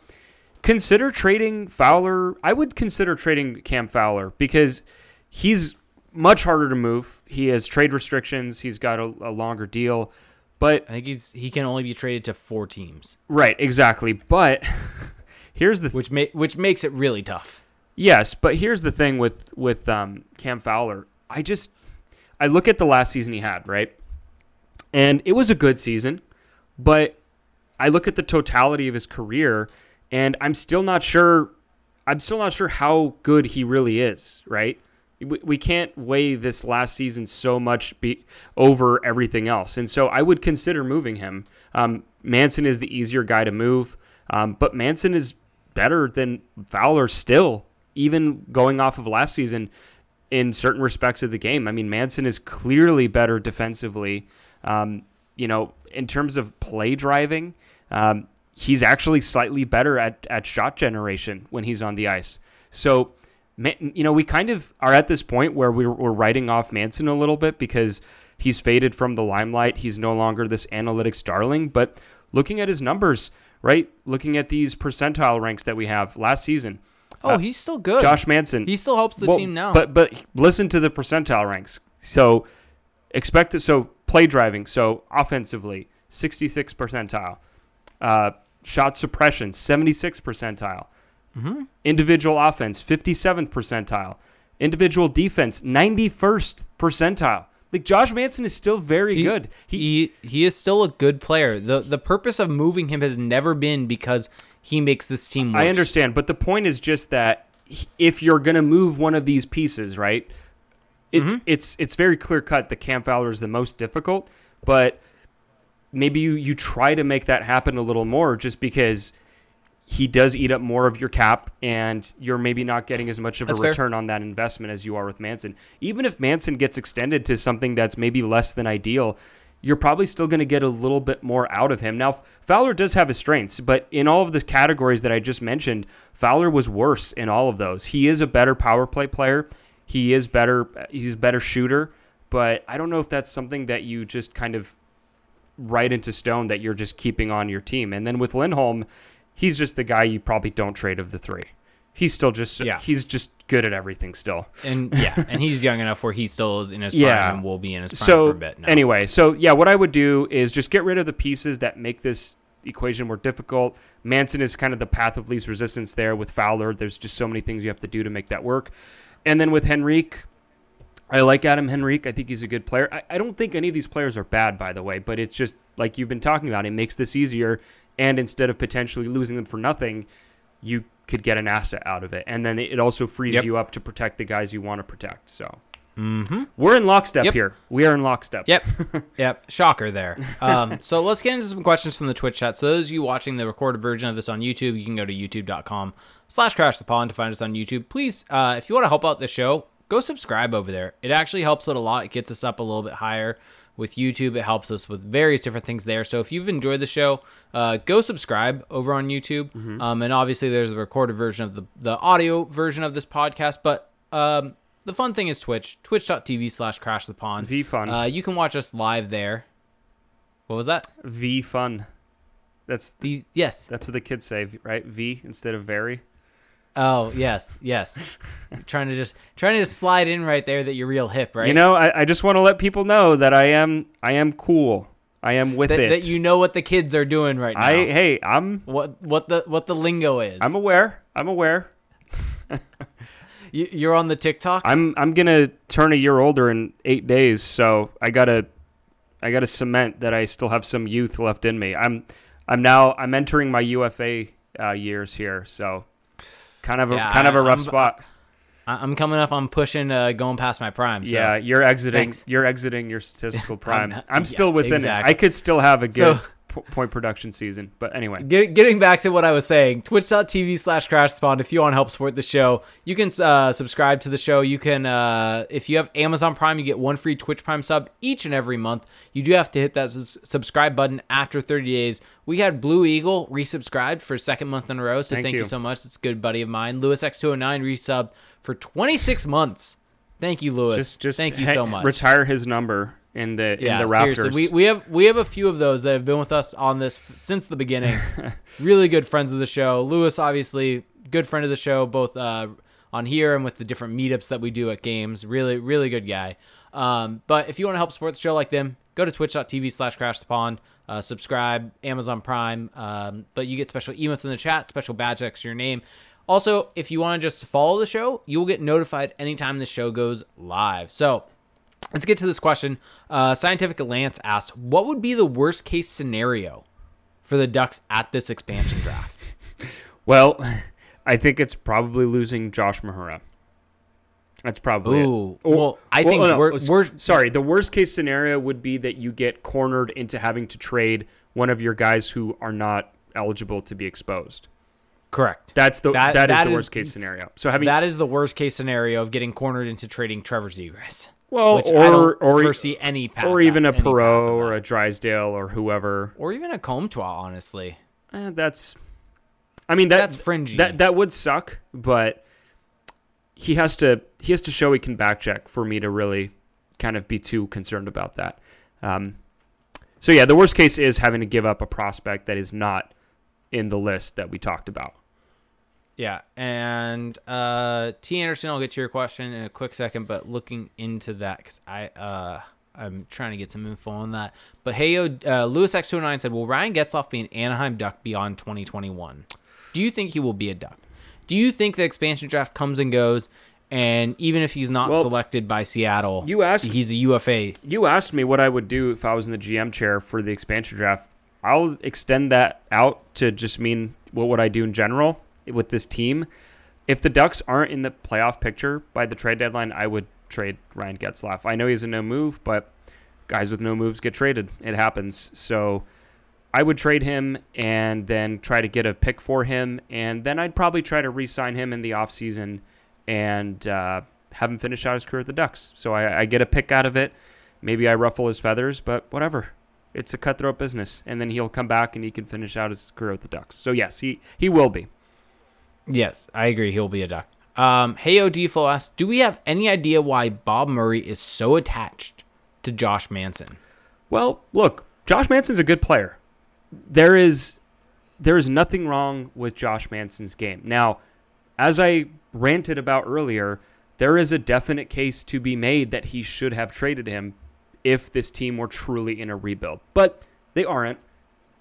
consider trading Fowler. I would consider trading Cam Fowler because he's much harder to move. He has trade restrictions. He's got a, a longer deal, but I think he's he can only be traded to four teams, right, exactly. But here's the which ma- which makes it really tough. Yes, but here's the thing with with um, Cam Fowler. I just I look at the last season he had, right? And it was a good season, but I look at the totality of his career and I'm still not sure I'm still not sure how good he really is, right? We, we can't weigh this last season so much be, over everything else. And so I would consider moving him. Um, Manson is the easier guy to move, um, but Manson is better than Fowler still, even going off of last season in certain respects of the game. I mean, Manson is clearly better defensively. Um, you know, in terms of play driving, um, he's actually slightly better at, at shot generation when he's on the ice. So, you know, we kind of are at this point where we're, we're writing off Manson a little bit because He's faded from the limelight. He's no longer this analytics darling. But looking at his numbers, right? Looking at these percentile ranks that we have last season, Oh, he's still good. Josh Manson. he still helps the well, team now. But but listen to the percentile ranks. So expect it. So play driving. So offensively, 66 percentile. Uh, shot suppression, 76 percentile. Mm-hmm. Individual offense, 57th percentile. Individual defense, 91st percentile. Like Josh Manson is still very He- good. he he is still a good player. the The purpose of moving him has never been because he makes this team. Worse. I understand, but the point is just that if you're going to move one of these pieces, right? It, Mm-hmm. It's it's very clear cut that Cam Fowler is the most difficult, but maybe you you try to make that happen a little more, just because he does eat up more of your cap, and you're maybe not getting as much of That's a fair. return on that investment as you are with Manson. Even if Manson gets extended to something that's maybe less than ideal, you're probably still going to get a little bit more out of him. Now, Fowler does have his strengths, but in all of the categories that I just mentioned, Fowler was worse in all of those. He is a better power play player. He is better. He's a better shooter, but I don't know if that's something that you just kind of write into stone that you're just keeping on your team. And then with Lindholm, he's just the guy you probably don't trade of the three. He's still just Yeah. he's just good at everything still. And yeah, and he's young enough where he still is in his prime Yeah. and will be in his prime so for a bit now. anyway, so yeah, what I would do is just get rid of the pieces that make this equation more difficult. Manson is kind of the path of least resistance there with Fowler. There's just so many things you have to do to make that work. And then with Henrique, I like Adam Henrique. I think he's a good player. I, I don't think any of these players are bad, by the way, but it's just like you've been talking about. It makes this easier, and instead of potentially losing them for nothing, you could get an asset out of it, and then it also frees Yep. you up to protect the guys you want to protect. So Mm-hmm. we're in lockstep Yep. here. We are in lockstep. Yep. Yep. Shocker there. Um, so let's get into some questions from the Twitch chat. So those of you watching the recorded version of this on YouTube, you can go to youtube.com slash crash the pond to find us on YouTube. Please, uh, if you want to help out the show, go subscribe over there. It actually helps it a lot. It gets us up a little bit higher with YouTube. It helps us with various different things there. So if you've enjoyed the show, uh, go subscribe over on YouTube. Um, and obviously there's a recorded version of the, the audio version of this podcast, but um, the fun thing is Twitch, twitch.tv slash crash the pond. V fun. Uh, you can watch us live there. What was that? v fun. That's The yes. that's what the kids say, right? V instead of very. Oh yes, yes. Trying to just trying to just slide in right there that you're real hip, right? You know, I, I just want to let people know that I am I am cool. I am with that, it. that you know what the kids are doing right now. I hey, I'm what what the what the lingo is. I'm aware. I'm aware. you, you're on the TikTok. I'm I'm gonna turn a year older in eight days, so I gotta I gotta cement that I still have some youth left in me. I'm I'm now I'm entering my UFA uh, years here, so kind of a Yeah, kind of a rough I'm- spot. I'm coming up. I'm pushing, uh, going past my prime. So. yeah, you're exiting. thanks. You're exiting your statistical prime. I'm- I'm, yeah, still within exactly. it. I could still have a good So- point production season, but anyway. Get, getting back to what I was saying, twitch.tv slash crash spawn. If you want to help support the show, you can uh, subscribe to the show. You can, uh, if you have Amazon Prime, you get one free Twitch Prime sub each and every month. You do have to hit that subs- subscribe button after 30 days. We had Blue Eagle resubscribed for a second month in a row, so Thank thank, you. you. so much. It's a good buddy of mine. Lewis X209 resubbed for 26 months. Thank you, Lewis. Just just thank you ha- so much. Retire his number in the in yeah, the rafters. seriously, we, we have we have a few of those that have been with us on this f- since the beginning. really good friends of the show. Lewis, obviously, good friend of the show, both uh, on here and with the different meetups that we do at games. Really, really good guy. Um, but if you want to help support the show like them, go to twitch.tv slash crash the pond. Uh, subscribe, Amazon Prime. Um, but you get special emotes in the chat, special badge next to your name. Also, if you want to just follow the show, you'll get notified anytime the show goes live. So, Let's get to this question. Uh, Scientific Lance asked, "What would be the worst case scenario for the Ducks at this expansion draft?" well, I think it's probably losing Josh Mahura. That's probably Ooh, it. Or- well, I think oh, no, we're- we're- sorry. The worst case scenario would be that you get cornered into having to trade one of your guys who are not eligible to be exposed. Correct. That's the That- that is that the is- worst case scenario. So having that is the worst case scenario of getting cornered into trading Trevor Zegras. Well, or or foresee any path or even a Perreault or a Drysdale or whoever. or even a Comtois. Honestly, Eh, that's. I mean that That's fringy. That that would suck, but he has to he has to show he can back check for me to really kind of be too concerned about that. Um, so yeah, the worst case is having to give up a prospect that is not in the list that we talked about. Yeah, and uh, T. Anderson, I'll get to your question in a quick second, but looking into that because I uh, I'm trying to get some info on that. But hey, uh, Lewis X two oh nine said, "Will Ryan Getzlaff be an Anaheim Duck beyond 2021? Do you think he will be a Duck? Do you think the expansion draft comes and goes, and even if he's not Well, selected by Seattle, you asked- he's a UFA? You asked me what I would do if I was in the GM chair for the expansion draft. I'll extend that out to just mean what would I do in general with this team. If the Ducks aren't in the playoff picture by the trade deadline, I would trade Ryan Getzlaff. I know he's a no move, but guys with no moves get traded. It happens. So I would trade him and then try to get a pick for him, and then I'd probably try to re-sign him in the offseason and uh, have him finish out his career with the Ducks. So I, I get a pick out of it. Maybe I ruffle his feathers, but whatever. It's a cutthroat business, and then he'll come back and he can finish out his career with the Ducks. So yes, he he will be. Yes, I agree. He'll be a Duck. Um, hey, Odifo asks, do we have any idea why Bob Murray is so attached to Josh Manson? Well, look, Josh Manson's a good player. There is there is nothing wrong with Josh Manson's game. Now, as I ranted about earlier, there is a definite case to be made that he should have traded him if this team were truly in a rebuild. But they aren't.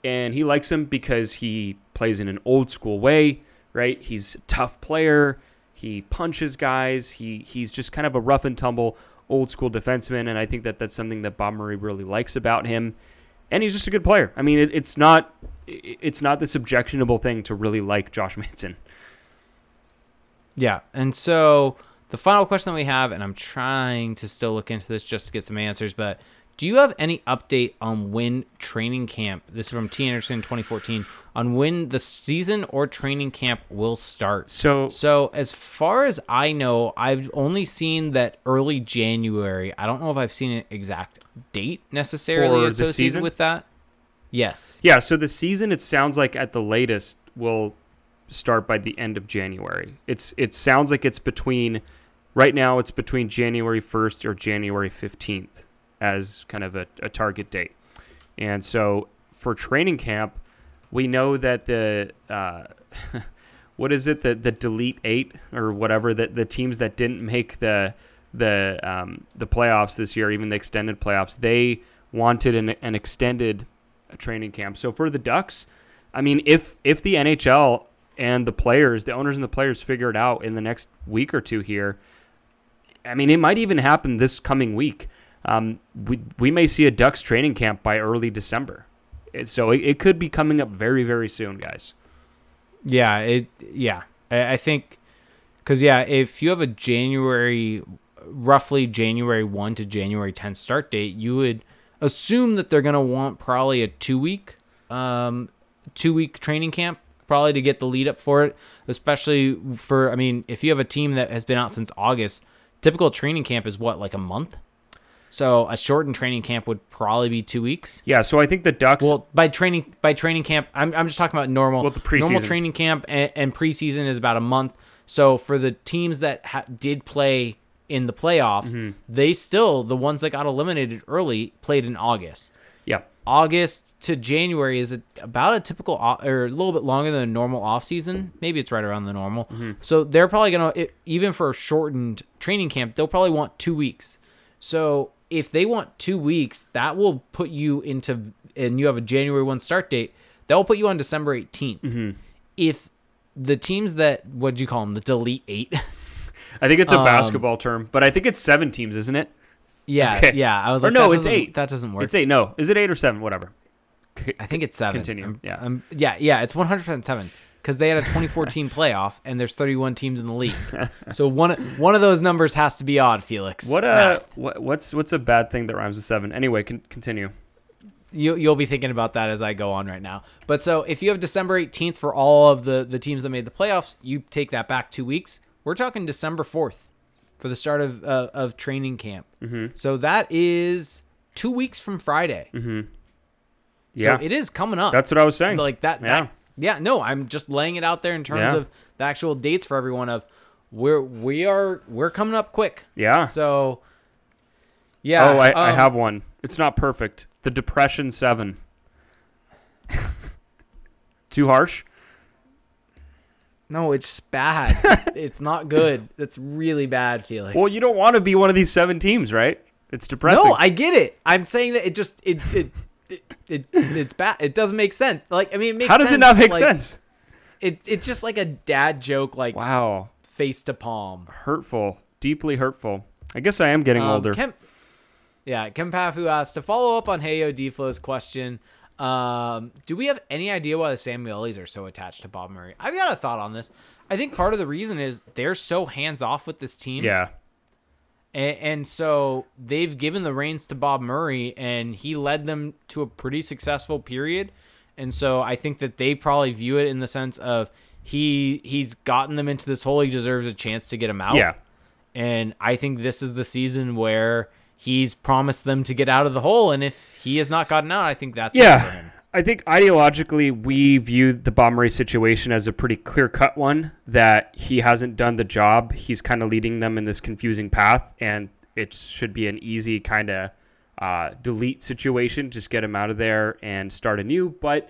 And he likes him because he plays in an old school way, right? He's a tough player. He punches guys. He he's just kind of a rough and tumble old school defenseman, and I think that that's something that Bob Murray really likes about him. And he's just a good player. I mean, it, it's not it's not this objectionable thing to really like Josh Manson. Yeah, and so the final question that we have, and I'm trying to still look into this just to get some answers, but do you have any update on when training camp, this is from T. Anderson 2014, on when the season or training camp will start? So So, as far as I know, I've only seen that early January. I don't know if I've seen an exact date necessarily associated season? with that. Yes. yeah, so the season it sounds like at the latest will start by the end of January. It's it sounds like it's between right now it's between January 1st or January 15th as kind of a, a target date. And so for training camp, we know that the uh, what is it the the delete eight or whatever that the teams that didn't make the the um, the playoffs this year, even the extended playoffs, they wanted an, an extended training camp. So for the Ducks, I mean, if if the NHL and the players, the owners and the players figure it out in the next week or two here, I mean, it might even happen this coming week. Um, we we may see a Ducks training camp by early December. So it, it could be coming up very very soon, guys. Yeah, it yeah. I, I think cuz yeah, if you have a January roughly January 1 to January 10 start date, you would assume that they're to want probably a 2 week um 2 week training camp probably to get the lead up for it, especially for I mean, if you have a team that has been out since August, typical training camp is what like a month. So a shortened training camp would probably be 2 weeks. Yeah, so I think the Ducks. Well, by training by training camp, I'm, I'm just talking about normal. Well, the preseason. normal training camp and, and preseason is about a month. So for the teams that ha- did play in the playoffs, Mm-hmm. they still the ones that got eliminated early played in August. yeah, August to January is a, about a typical or a little bit longer than a normal off season. Maybe it's right around the normal. Mm-hmm. So they're probably gonna i- even for a shortened training camp, they'll probably want two weeks. So if they want two weeks, that will put you into and you have a January one start date. That will put you on December 18th. Mm-hmm. If the teams that what do you call them the delete eight? I think it's a Um, basketball term, but I think it's seven teams, isn't it? yeah, Okay. yeah. I was Or like, no, it's eight. That doesn't work. It's eight. No, is it eight or seven? Whatever. I think it's seven. Continue, I'm- yeah. I'm- yeah, yeah. It's 100 percent seven because they had a 2014 playoff and there's 31 teams in the league. so one one of those numbers has to be odd, Felix. What uh, what, what's what's a bad thing that rhymes with seven? Anyway, con- continue. You you'll be thinking about that as I go on right now. But so if you have December 18th for all of the the teams that made the playoffs, you take that back two weeks. We're talking December 4th for the start of uh, of training camp. Mm-hmm. So that is two weeks from Friday. Mm-hmm. Yeah, So it is coming up. that's what I was saying. like that, Yeah. that- yeah no i'm just laying it out there in terms Yeah. of the actual dates for everyone of we're we are we're coming up quick yeah, so Yeah. oh, I, I um, have one. It's not perfect. The Depression Seven. Too harsh? No, it's bad. it's not good. It's really bad, Felix. Well, you don't want to be one of these seven teams, right? It's depressing. No, I get it. I'm saying that it just it it. It, it it's bad. It doesn't make sense. Like I mean, it makes How does sense, it not make like, sense? It it's just like a dad joke, like Wow. face to palm. Hurtful. Deeply hurtful. I guess I am getting Um, older. Kem, yeah, Kem Pafu asked to follow up on Heyo Deflo's question. Um, do we have any idea why the Samuelis are so attached to Bob Murray? I've got a thought on this. I think part of the reason is they're so hands off with this team. yeah. And, and so they've given the reins to Bob Murray, and he led them to a pretty successful period. And so I think that they probably view it in the sense of he he's gotten them into this hole. He deserves a chance to get them out. Yeah. And I think this is the season where he's promised them to get out of the hole. And if he has not gotten out, I think that's Yeah. I think ideologically, we view the Bob situation as a pretty clear cut one that he hasn't done the job. He's kind of leading them in this confusing path, and it should be an easy kind of uh, delete situation. Just get him out of there and start anew. But,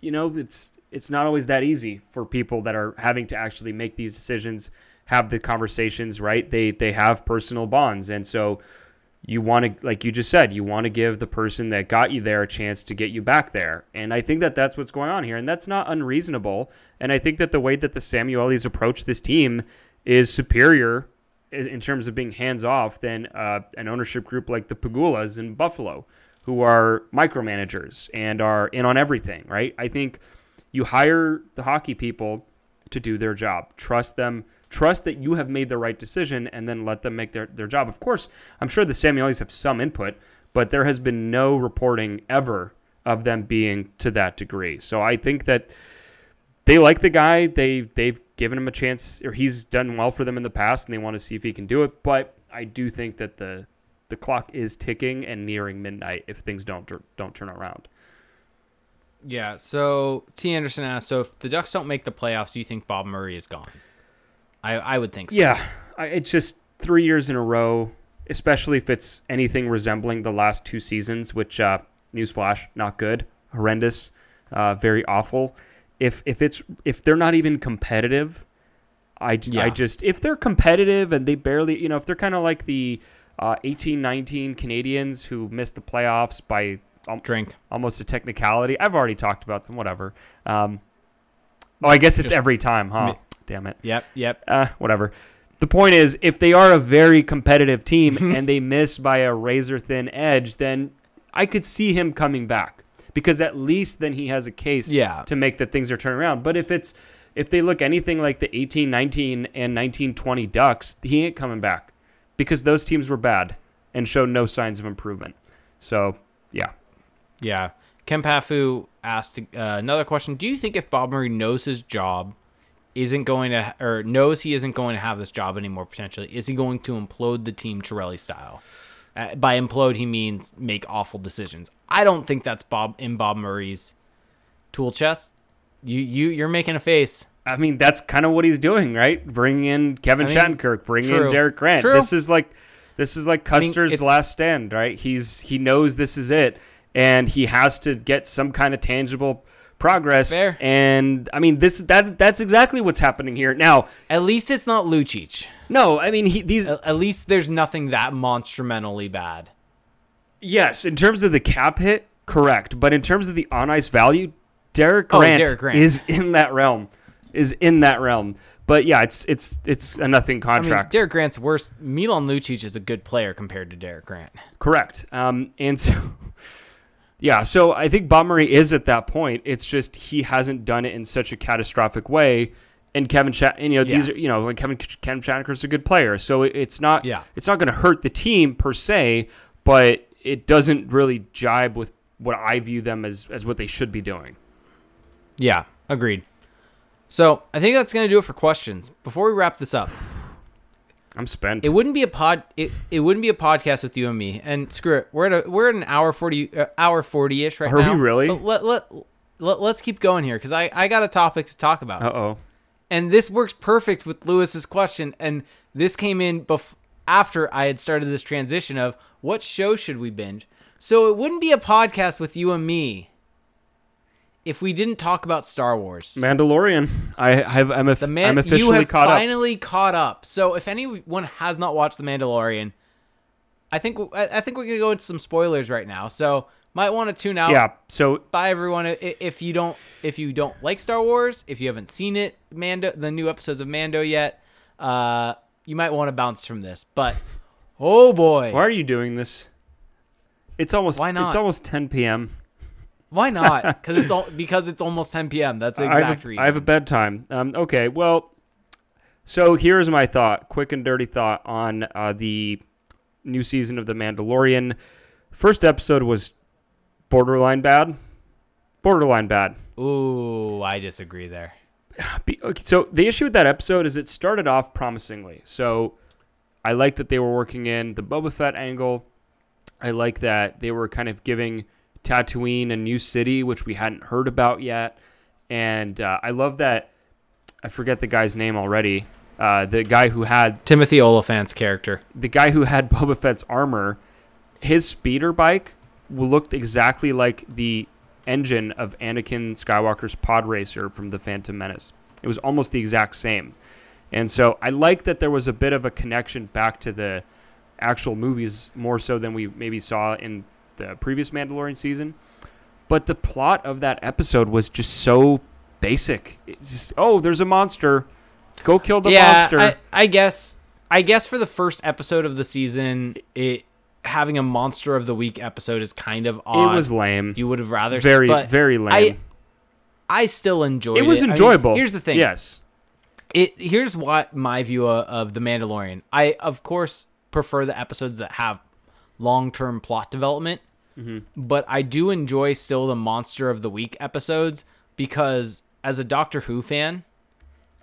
you know, it's it's not always that easy for people that are having to actually make these decisions, have the conversations, right? They they have personal bonds, and so you want to like you just said you want to give the person that got you there a chance to get you back there and i think that that's what's going on here and that's not unreasonable and i think that the way that the samuelis approach this team is superior in terms of being hands off than uh, an ownership group like the pegulas in buffalo who are micromanagers and are in on everything right i think you hire the hockey people to do their job. Trust them. Trust that you have made the right decision and then let them make their, their job. Of course, I'm sure the Samuelis have some input, but there has been no reporting ever of them being to that degree. So I think that they like the guy. They they've given him a chance or he's done well for them in the past and they want to see if he can do it. But I do think that the the clock is ticking and nearing midnight if things don't don't turn around. Yeah. So T. Anderson asked, so if the Ducks don't make the playoffs, do you think Bob Murray is gone? I I would think so. Yeah, I, it's just three years in a row, especially if it's anything resembling the last two seasons, which, uh, newsflash, not good, horrendous, uh, very awful. If if it's if they're not even competitive, I, Yeah. just if they're competitive and they barely, you know, if they're kind of like the uh, 18, 19 Canadiens who missed the playoffs by um, Drink. almost a technicality. I've already talked about them. Whatever. Um, oh, I guess it's Just every time, huh? Damn it Yep. Yep. uh, whatever. The point is, if they are a very competitive team and they miss by a razor thin edge, then I could see him coming back because at least then he has a case Yeah. to make that things are turning around. But if it's if they look anything like the 18, 19, and 19, 20 Ducks, he ain't coming back because those teams were bad and showed no signs of improvement. So yeah, Yeah. Ken Pafu asked uh, another question. Do you think if Bob Murray knows his job isn't going to, or knows he isn't going to have this job anymore potentially, is he going to implode the team Chiarelli style? Uh, by implode, he means make awful decisions. I don't think that's Bob in Bob Murray's tool chest. You you you're making a face. I mean, that's kind of what he's doing, right? Bringing in Kevin I mean, Shattenkirk, bringing true. in Derek Grant. True. This is like, this is like mean, Custer's it's- last stand, right? He's he knows this is it, and he has to get some kind of tangible progress. Fair. And I mean, this that that's exactly what's happening here now. At least it's not Lucic. No, I mean he, these At at least there's nothing that monstrumentally bad. yes, in terms of the cap hit, correct, but in terms of the on ice value, Derek Oh, Grant, Derek Grant. is in that realm, is in that realm. But yeah, it's it's it's a nothing I mean, contract. Derek Grant's worse. Milan Lucic is a good player compared to Derek Grant. Correct. Um, and so, yeah, so I think Bob Murray is at that point. It's just he hasn't done it in such a catastrophic way. And Kevin, Shat- and you know, these are you know, like Kevin Kevin Shattenkirk's a good player, so it, it's not Yeah. it's not going to hurt the team per se, but it doesn't really jibe with what I view them as as what they should be doing. Yeah, agreed. So I think that's gonna do it for questions. Before we wrap this up, I'm spent. it wouldn't be a pod. It, it wouldn't be a podcast with you and me. And screw it, we're at a we're at an hour forty uh, hour forty ish right Are we now. really? But let let, let let's keep going here because I I got a topic to talk about. Uh oh. and this works perfect with Lewis's question. And this came in bef- after I had started this transition of what show should we binge. So it wouldn't be a podcast with you and me if we didn't talk about Star Wars. Mandalorian. I have. I'm, a, The man, I'm officially you have caught up. finally caught up. So if anyone has not watched The Mandalorian, I think I think we can go into some spoilers right now. So might want to tune out. Yeah. So Bye everyone. If you don't if you don't like Star Wars, if you haven't seen it, Mando the new episodes of Mando yet, uh, you might want to bounce from this. But oh boy, why are you doing this? It's almost. Why not? It's almost 10 p.m. why not? Because it's all because it's almost 10 p.m. That's the I have, exact reason. I have a bedtime. Um, okay, well, so here's my thought, quick and dirty thought on uh, the new season of The Mandalorian. First episode was borderline bad. Borderline bad. Ooh, I disagree there. So the issue with that episode is it started off promisingly. So I like that they were working in the Boba Fett angle. I like that they were kind of giving Tatooine a new city, which we hadn't heard about yet. And uh, I love that. I forget the guy's name already. Uh, the guy who had Timothy Olyphant's character. the guy who had Boba Fett's armor, his speeder bike looked exactly like the engine of Anakin Skywalker's pod racer from the Phantom Menace. It was almost the exact same. And so I like that there was a bit of a connection back to the actual movies more so than we maybe saw in the previous Mandalorian season. But the plot of that episode was just so basic. It's just, oh, there's a monster. Go kill the yeah, monster. I, I guess. I guess for the first episode of the season, it having a monster of the week episode is kind of odd. it was lame. you would have rather very but very lame. I I still enjoyed it. it was I mean, enjoyable. here's the thing. Yes. It here's what my view of, of the Mandalorian. I of course prefer the episodes that have long term plot development, Mm-hmm. but I do enjoy still the monster of the week episodes because as a Doctor Who fan,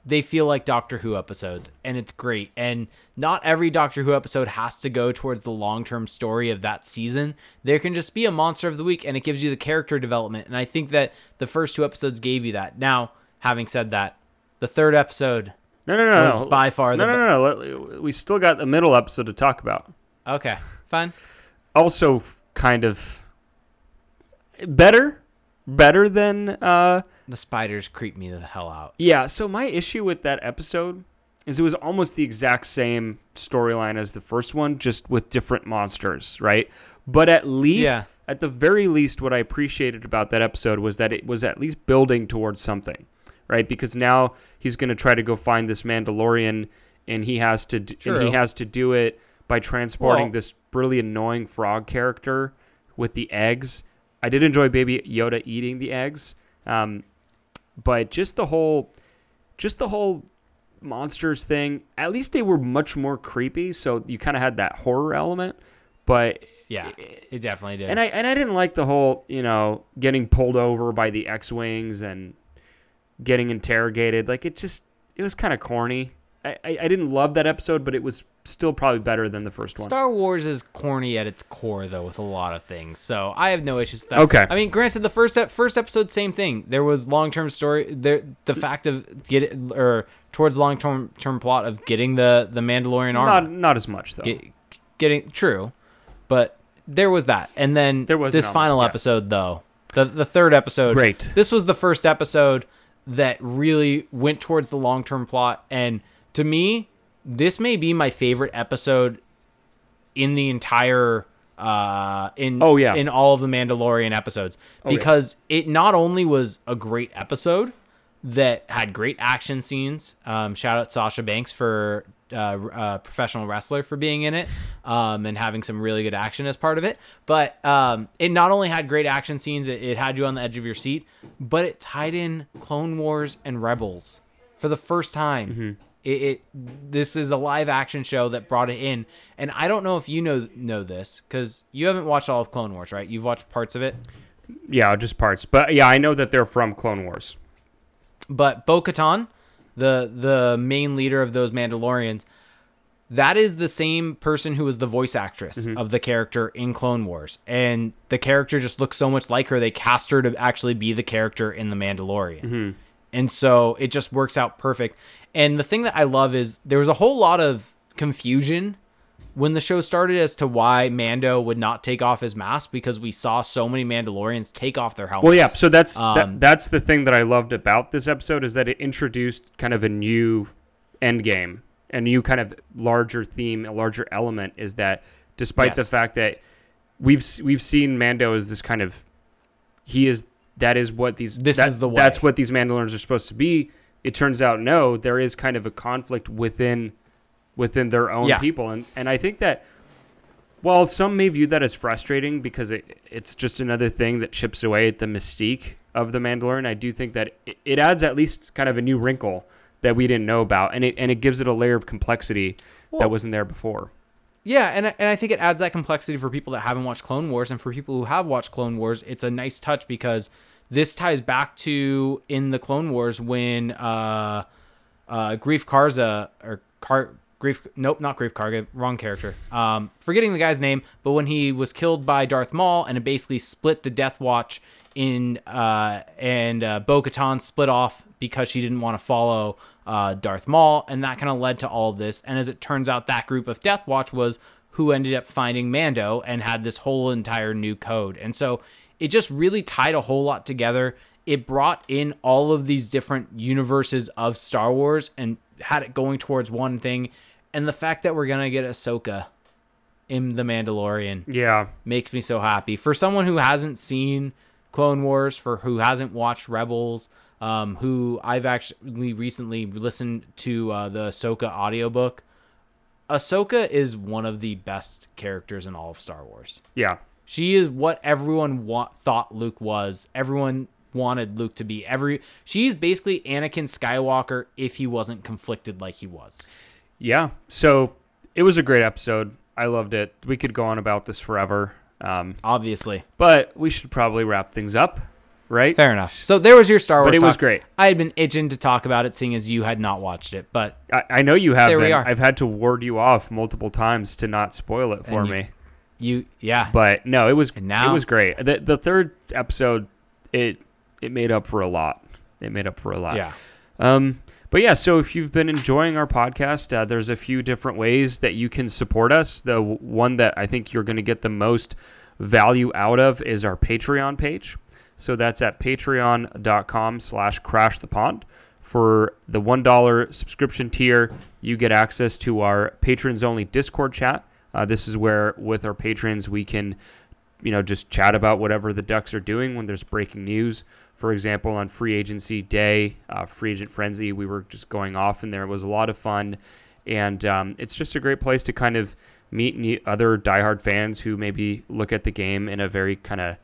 they feel like Doctor Who episodes, and it's great. And not every Doctor Who episode has to go towards the long term story of that season. There can just be a monster of the week, and it gives you the character development. And I think that the first two episodes gave you that. Now, having said that, the third episode No, no, no, was no. by far no, the no, no, no. We still got the middle episode to talk about. Okay, fine. Also, kind of better, better than. uh The spiders creep me the hell out. Yeah. So my issue with that episode is it was almost the exact same storyline as the first one, just with different monsters, right? But at least, Yeah. at the very least, what I appreciated about that episode was that it was at least building towards something, right? Because now he's going to try to go find this Mandalorian, and he has to, and he has to do it by transporting Well- this really annoying frog character with the eggs. I did enjoy Baby Yoda eating the eggs, um, but just the whole, just the whole monsters thing. At least they were much more creepy, so you kind of had that horror element. But Yeah, it definitely did. and I and I didn't like the whole you know getting pulled over by the X wings and getting interrogated. Like it just it was kind of corny. I, I didn't love that episode, but it was still probably better than the first one. Star Wars is corny at its core, though, with a lot of things. So I have no issues with that. Okay. I mean, granted, the first first episode, same thing. There was long term story. There, the fact of get it, or towards long term term plot of getting the the Mandalorian armor, not not as much though. Get- getting true, but there was that, and then There was this final element, episode though. The the third episode, Great. This was the first episode that really went towards the long term plot, and to me, this may be my favorite episode in the entire uh in Oh, yeah. in all of the Mandalorian episodes yeah. because it not only was a great episode that had great action scenes. Um, shout out Sasha Banks for uh, uh, professional wrestler for being in it um, and having some really good action as part of it. But um, it not only had great action scenes, it, it had you on the edge of your seat, but it tied in Clone Wars and Rebels for the first time. It, it this is a live action show that brought it in, and I don't know if you know know this because you haven't watched all of Clone Wars, right? You've watched parts of it. Yeah, just parts. But yeah, I know that they're from Clone Wars. But Bo Katan, the the main leader of those Mandalorians, that is the same person who was the voice actress mm-hmm. of the character in Clone Wars. And the character just looks so much like her, they cast her to actually be the character in The Mandalorian. Mm-hmm. And so it just works out perfect. And the thing that I love is there was a whole lot of confusion when the show started as to why Mando would not take off his mask because we saw so many Mandalorians take off their helmets. Well, yeah. So that's Um, that, that's the thing that I loved about this episode is that it introduced kind of a new end game, a new kind of larger theme, a larger element. Is that despite the fact that we've we've seen Mando as this kind of he is that is what these This that- is the way. that's what these Mandalorians are supposed to be. It turns out no, there is kind of a conflict within within their own Yeah. people, and and I think that while some may view that as frustrating because it, it's just another thing that chips away at the mystique of the Mandalorian, I do think that it, it adds at least kind of a new wrinkle that we didn't know about, and it and it gives it a layer of complexity Well- that wasn't there before. Yeah, and and I think it adds that complexity for people that haven't watched Clone Wars, and for people who have watched Clone Wars, it's a nice touch because this ties back to in the Clone Wars when uh, uh, Grief Karza or Car Grief nope not Greef Karga wrong character. Um forgetting the guy's name but when he was killed by Darth Maul and it basically split the Death Watch in uh and uh, Bo-Katan split off because she didn't want to follow uh Darth Maul and that kind of led to all of this and as it turns out that group of Death Watch was who ended up finding Mando and had this whole entire new code and so it just really tied a whole lot together it brought in all of these different universes of Star Wars and had it going towards one thing. And the fact that we're gonna get Ahsoka in The Mandalorian Yeah, makes me so happy. For someone who hasn't seen Clone Wars, for who hasn't watched Rebels, um, who I've actually recently listened to uh, the Ahsoka audiobook. Ahsoka is one of the best characters in all of Star Wars. yeah, She is what everyone wa- thought Luke was. Everyone wanted Luke to be. Every she's basically Anakin Skywalker if he wasn't conflicted like he was. yeah. So it was a great episode. I loved it. We could go on about this forever, um, Obviously, but we should probably wrap things up, right? fair enough. So there was your Star Wars. But it was talk. great. I had been itching to talk about it, seeing as you had not watched it. But I, I know you have There we are. I've had to ward you off multiple times to not spoil it for you- me. you, yeah, But no, it was And now- it was great. The the third episode, it it made up for a lot. It made up for a lot. yeah. Um, but yeah, so if you've been enjoying our podcast, uh, there's a few different ways that you can support us. The one that I think you're going to get the most value out of is our Patreon page. So that's at patreon.com slash crash the pond. For the $1 subscription tier, you get access to our patrons only Discord chat. Uh, this is where, with our patrons, we can you know, just chat about whatever the Ducks are doing when there's breaking news. For example, on free agency day, uh, free agent frenzy, we were just going off in there. It was a lot of fun, and um, it's just a great place to kind of meet other diehard fans who maybe look at the game in a very kind of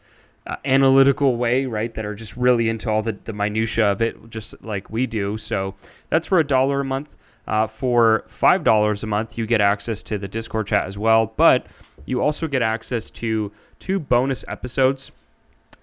uh, analytical way, right? That are just really into all the, the minutia of it, just like we do. So that's for a dollar a month. Uh, for five dollars a month, you get access to the Discord chat as well, but you also get access to two bonus episodes.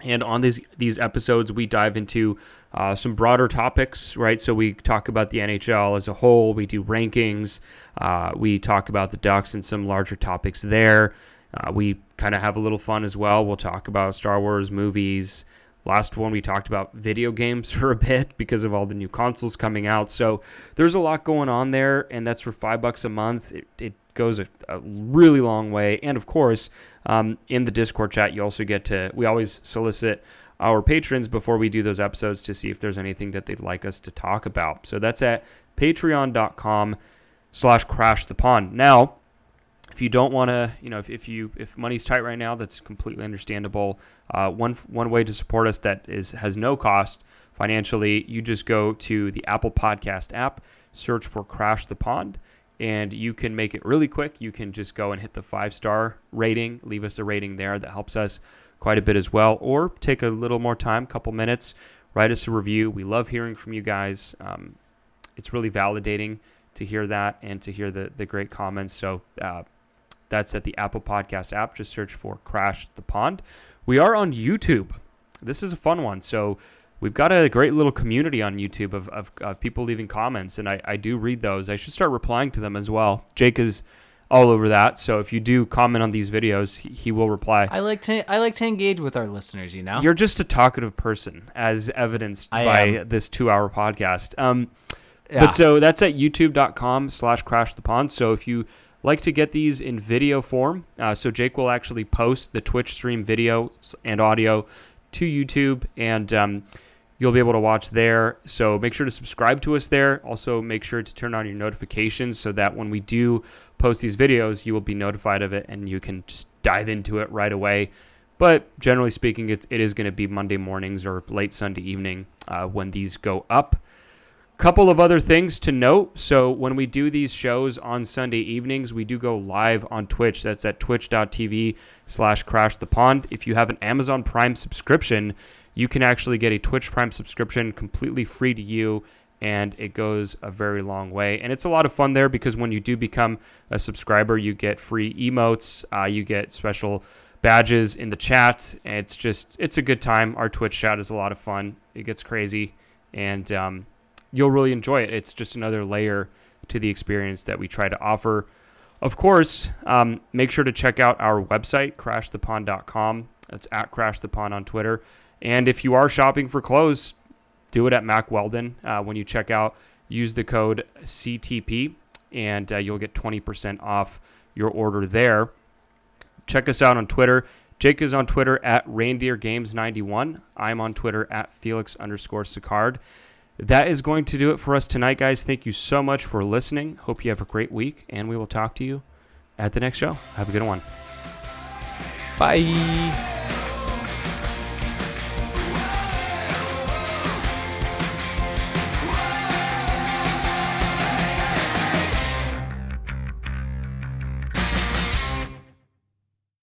And on these these episodes, we dive into uh, some broader topics, right? So we talk about the NHL as a whole. We do rankings. Uh, we talk about the Ducks and some larger topics there. Uh, we kind of have a little fun as well. We'll talk about Star Wars movies. Last one, we talked about video games for a bit because of all the new consoles coming out. So there's a lot going on there, and that's for five bucks a month. It, it goes a, a really long way. And of course, um, in the Discord chat, you also get to, we always solicit our patrons before we do those episodes to see if there's anything that they'd like us to talk about. So that's at patreon.com slash crash the pond. Now, if you don't want to, you know, if, if you if money's tight right now, that's completely understandable. Uh, one one way to support us that is has no cost financially, you just go to the Apple Podcast app, search for Crash the Pond, and you can make it really quick. You can just go and hit the five star rating, leave us a rating there that helps us quite a bit as well, or take a little more time, a couple minutes, write us a review. We love hearing from you guys. Um, it's really validating to hear that and to hear the the great comments. So. Uh, that's at the Apple Podcast app. Just search for Crash the Pond. We are on YouTube. This is a fun one. So we've got a great little community on YouTube of, of, of people leaving comments, and I, I do read those. I should start replying to them as well. Jake is all over that. So if you do comment on these videos, he, he will reply. I like to I like to engage with our listeners. You know, You're just a talkative person, as evidenced I by am. this two-hour podcast. Um, Yeah. But so that's at youtube.com slash crash the pond. So if you like to get these in video form. Uh, so Jake will actually post the Twitch stream video and audio to YouTube, and um, you'll be able to watch there. So make sure to subscribe to us there. Also, make sure to turn on your notifications so that when we do post these videos, you will be notified of it and you can just dive into it right away. But generally speaking, it's, it is going to be Monday mornings or late Sunday evening uh, when these go up. Couple of other things to note. So when we do these shows on Sunday evenings, we do go live on Twitch. That's at twitch.tv slash crash the pond. If you have an Amazon Prime subscription, you can actually get a Twitch Prime subscription completely free to you and it goes a very long way. And it's a lot of fun there because when you do become a subscriber, you get free emotes, uh, you get special badges in the chat. It's just it's a good time. Our Twitch chat is a lot of fun. It gets crazy, and um, you'll really enjoy it. It's just another layer to the experience that we try to offer. Of course, um, make sure to check out our website, crashthepond.com. That's at crashthepond on Twitter. And if you are shopping for clothes, do it at Mack Weldon. Uh, when you check out, use the code CTP and uh, you'll get 20% off your order there. Check us out on Twitter. Jake is on Twitter at Reindeer Games 91. I'm on Twitter at Felix underscore Sicard. That is going to do it for us tonight, guys. Thank you so much for listening. Hope you have a great week, and we will talk to you at the next show. Have a good one. Bye.